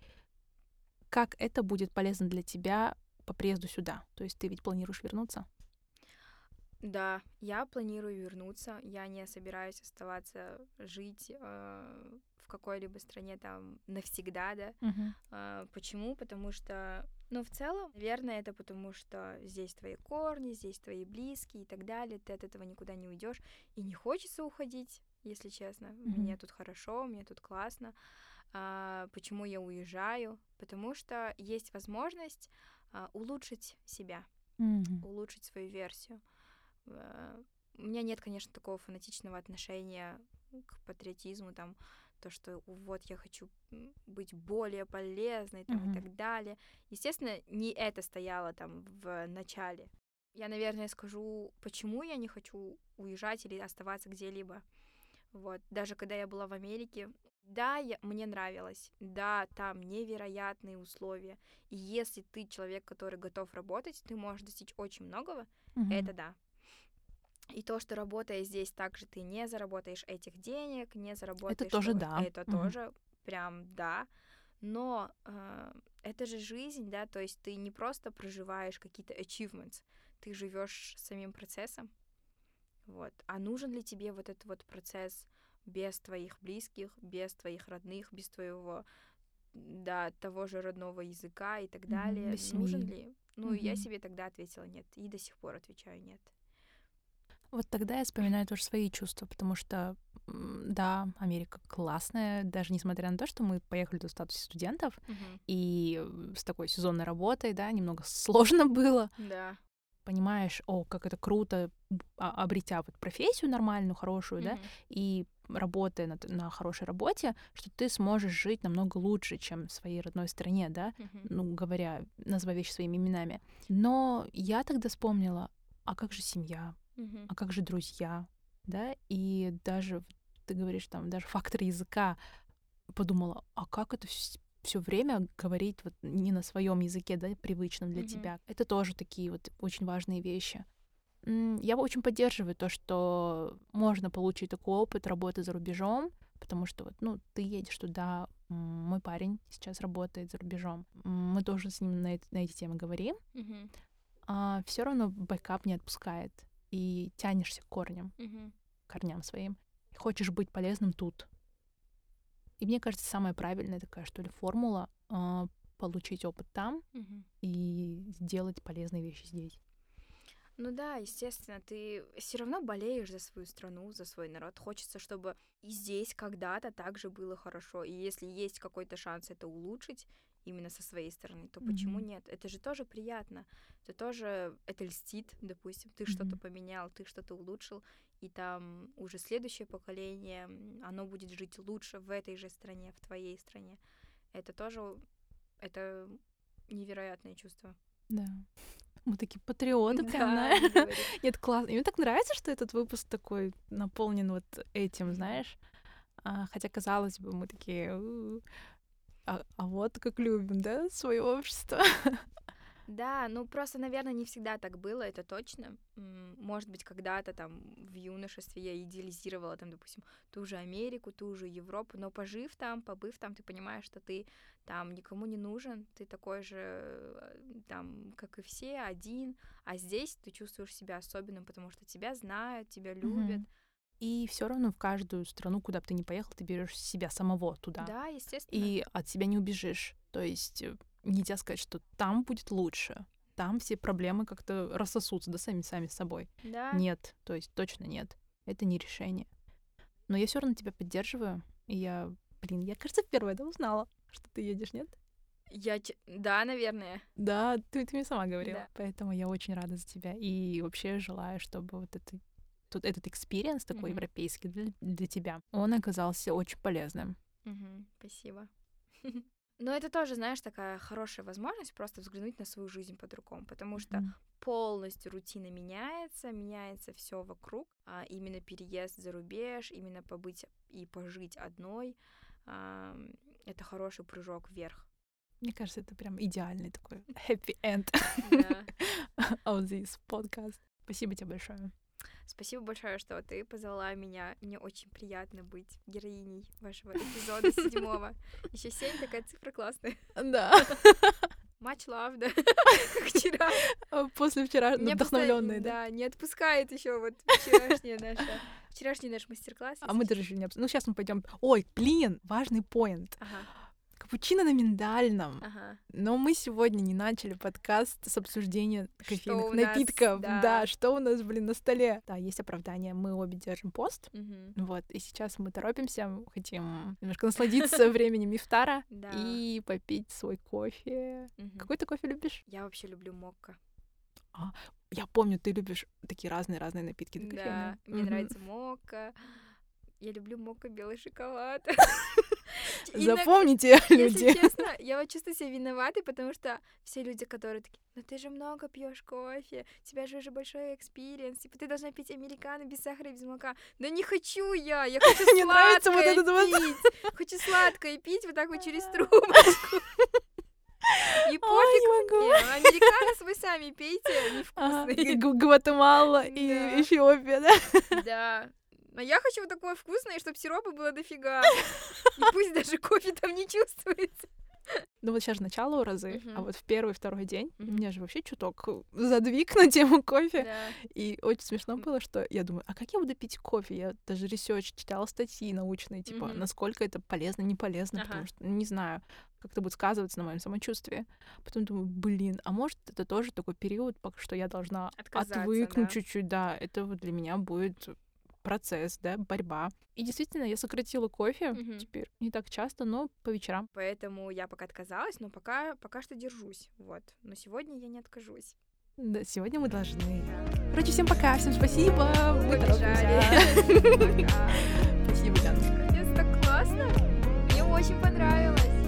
как это будет полезно для тебя по приезду сюда? То есть ты ведь планируешь вернуться? Да, я планирую вернуться. Я не собираюсь оставаться жить э, какой-либо стране там навсегда, да. А, Почему? Потому что, ну, в целом, наверное, это потому что здесь твои корни, здесь твои близкие и так далее. Ты от этого никуда не уйдешь. И не хочется уходить, если честно. Мгм. Мне тут хорошо, мне тут классно. А, Почему я уезжаю? Потому что есть возможность а, улучшить себя Мгм. улучшить свою версию. Э, У меня нет, конечно, такого фанатичного отношения к патриотизму, там, то, что вот я хочу быть более полезной, там, Мгм. и так далее. Естественно, не это стояло там в начале. Я, наверное, скажу, почему я не хочу уезжать или оставаться где-либо. Вот, даже когда я была в Америке, да, я, мне нравилось, да, там невероятные условия. И если ты человек, который готов работать, ты можешь достичь очень многого, Мгм. это да. И то, что работая здесь, также ты не заработаешь этих денег, не заработаешь... тоже того- да. Это Мгм. тоже прям да. Но э, это же жизнь, да, то есть ты не просто проживаешь какие-то achievements, ты живешь самим процессом. Вот. А нужен ли тебе вот этот вот процесс без твоих близких, без твоих родных, без твоего да, того же родного языка и так далее. без Нужен ли? Ну, я Мгм. себе тогда ответила нет. И до сих пор отвечаю нет. Вот тогда я вспоминаю тоже свои чувства, потому что, да, Америка классная, даже несмотря на то, что мы поехали тут в статусе студентов, и э, с такой сезонной работой, да, немного сложно было. Да. Понимаешь, о, как это круто, а- обретя вот профессию нормальную, хорошую, да, Мгм. и работая на, на хорошей работе, что ты сможешь жить намного лучше, чем в своей родной стране, да, Мгм. ну, говоря, называя вещи своими именами. Но я тогда вспомнила, а как же семья, А как же друзья, да, и даже, ты говоришь, там, даже фактор языка, подумала, а как это все время говорить вот не на своем языке, да, привычном для Мгм. тебя. Это тоже такие вот очень важные вещи. Я очень поддерживаю то, что можно получить такой опыт работы за рубежом, потому что вот, ну, ты едешь туда Мой парень сейчас работает за рубежом. Мы тоже с ним на, на эти темы говорим. Мгм. А все равно backup не отпускает. И тянешься к корням, Мгм. корням своим. И хочешь быть полезным тут. И мне кажется, самая правильная такая, что ли, формула а, получить опыт там Мгм. и сделать полезные вещи здесь. Ну да, естественно, ты все равно болеешь за свою страну, за свой народ. Хочется, чтобы и здесь когда-то также было хорошо. И если есть какой-то шанс это улучшить именно со своей стороны, то почему Мгм. нет? Это же тоже приятно. Это тоже, это льстит, допустим. Ты что-то Мгм. поменял, ты что-то улучшил, и там уже следующее поколение, оно будет жить лучше в этой же стране, в твоей стране. Это тоже, это невероятное чувство. Да. Мы такие патриоты, прям, Да, не говори. Нет, классно. И мне так нравится, что этот выпуск такой наполнен вот этим, знаешь. А, хотя, казалось бы, мы такие... «У, А, а вот как любим, да, свое общество. Да, ну просто, наверное, не всегда так было, это точно. Может быть, когда-то там в юношестве я идеализировала там, допустим, ту же Америку, ту же Европу, но пожив там, побыв там, ты понимаешь, что ты там никому не нужен, ты такой же э, там, как и все, один, а здесь ты чувствуешь себя особенным, потому что тебя знают, тебя любят. Мгм. И все равно в каждую страну, куда бы ты ни поехал, ты берешь себя самого туда. Да, естественно. И от себя не убежишь. То есть э, нельзя сказать, что там будет лучше. Там все проблемы как-то рассосутся, да, сами сами с собой. Да. Нет, то есть точно нет. Это не решение. Но я все равно тебя поддерживаю. И я, блин, я, кажется, первая, да, узнала, что ты едешь, нет? Я, да, наверное. Да, ты, ты мне сама говорила. Да. Поэтому я очень рада за тебя. И вообще желаю, чтобы вот это, тут этот experience такой Мгм. европейский для, для тебя, он оказался очень полезным. Мгм, спасибо. Но это тоже, знаешь, такая хорошая возможность просто взглянуть на свою жизнь по-другому, потому что Мгм. полностью рутина меняется, меняется все вокруг. А именно переезд за рубеж, именно побыть и пожить одной, ам, это хороший прыжок вверх. Мне кажется, это прям идеальный такой happy end Да. of this podcast. Спасибо тебе большое. Спасибо большое, что ты позвала меня. Мне очень приятно быть героиней вашего эпизода седьмого. Еще семь такая цифра классная. Да. Much love, да, как вчера. После вчера просто, вдохновленные, да. Да, не отпускает еще вот вчерашняя наша, вчерашний наш мастер-класс. А мы даже еще не обс- Ну, сейчас мы пойдем. Ой, блин, важный поинт. Ага, Капучино на миндальном. ага. Но мы сегодня не начали подкаст с обсуждения кофейных нас, напитков. да. да, что у нас, блин, на столе. Да, есть оправдание. Мы обе держим пост. Мгм. Вот, и сейчас мы торопимся, хотим немножко насладиться временем ифтара Да. и попить свой кофе. Какой ты кофе любишь? Я вообще люблю мокко. Я помню, ты любишь такие разные-разные напитки да, мне нравится мокко. Я люблю мокко белый шоколад. Запомните, люди. Если честно, я вот чувствую себя виноватой, потому что все люди, которые такие, ну ты же много пьешь кофе, у тебя же уже большой experience, типа ты должна пить американо без сахара и без молока. Да не хочу я, я хочу Мне нравится вот сладкое вот- пить. Хочу сладкое пить вот так вот через трубочку. И пофиг мне, американо вы сами пейте, невкусный. Гватемала и. Эфиопия, да? Да. А я хочу вот такое вкусное, чтобы сиропа было дофига. И пусть даже кофе там не чувствуется. Ну вот сейчас же начало уразы, а Мгм. вот в первый второй день у Мгм. меня же вообще чуток задвиг на тему кофе. Да. И очень смешно было, что я думаю, а как я буду пить кофе? Я даже research читала статьи научные, типа, Мгм. насколько это полезно, не полезно, потому Ага. что ну, не знаю, как это будет сказываться на моем самочувствии. Потом думаю, блин, а может это тоже такой период, что я должна Отказаться, отвыкнуть да. чуть-чуть, да, это вот для меня будет процесс, да, борьба. И действительно, я сократила кофе Мгм. теперь не так часто, но по вечерам. Поэтому я пока отказалась, но пока, пока что держусь. Вот. Но сегодня я не откажусь. Да, сегодня мы должны. Короче, всем пока, всем спасибо. Мы Побежали. Спасибо, Дан. Капец, так классно. Мне очень понравилось.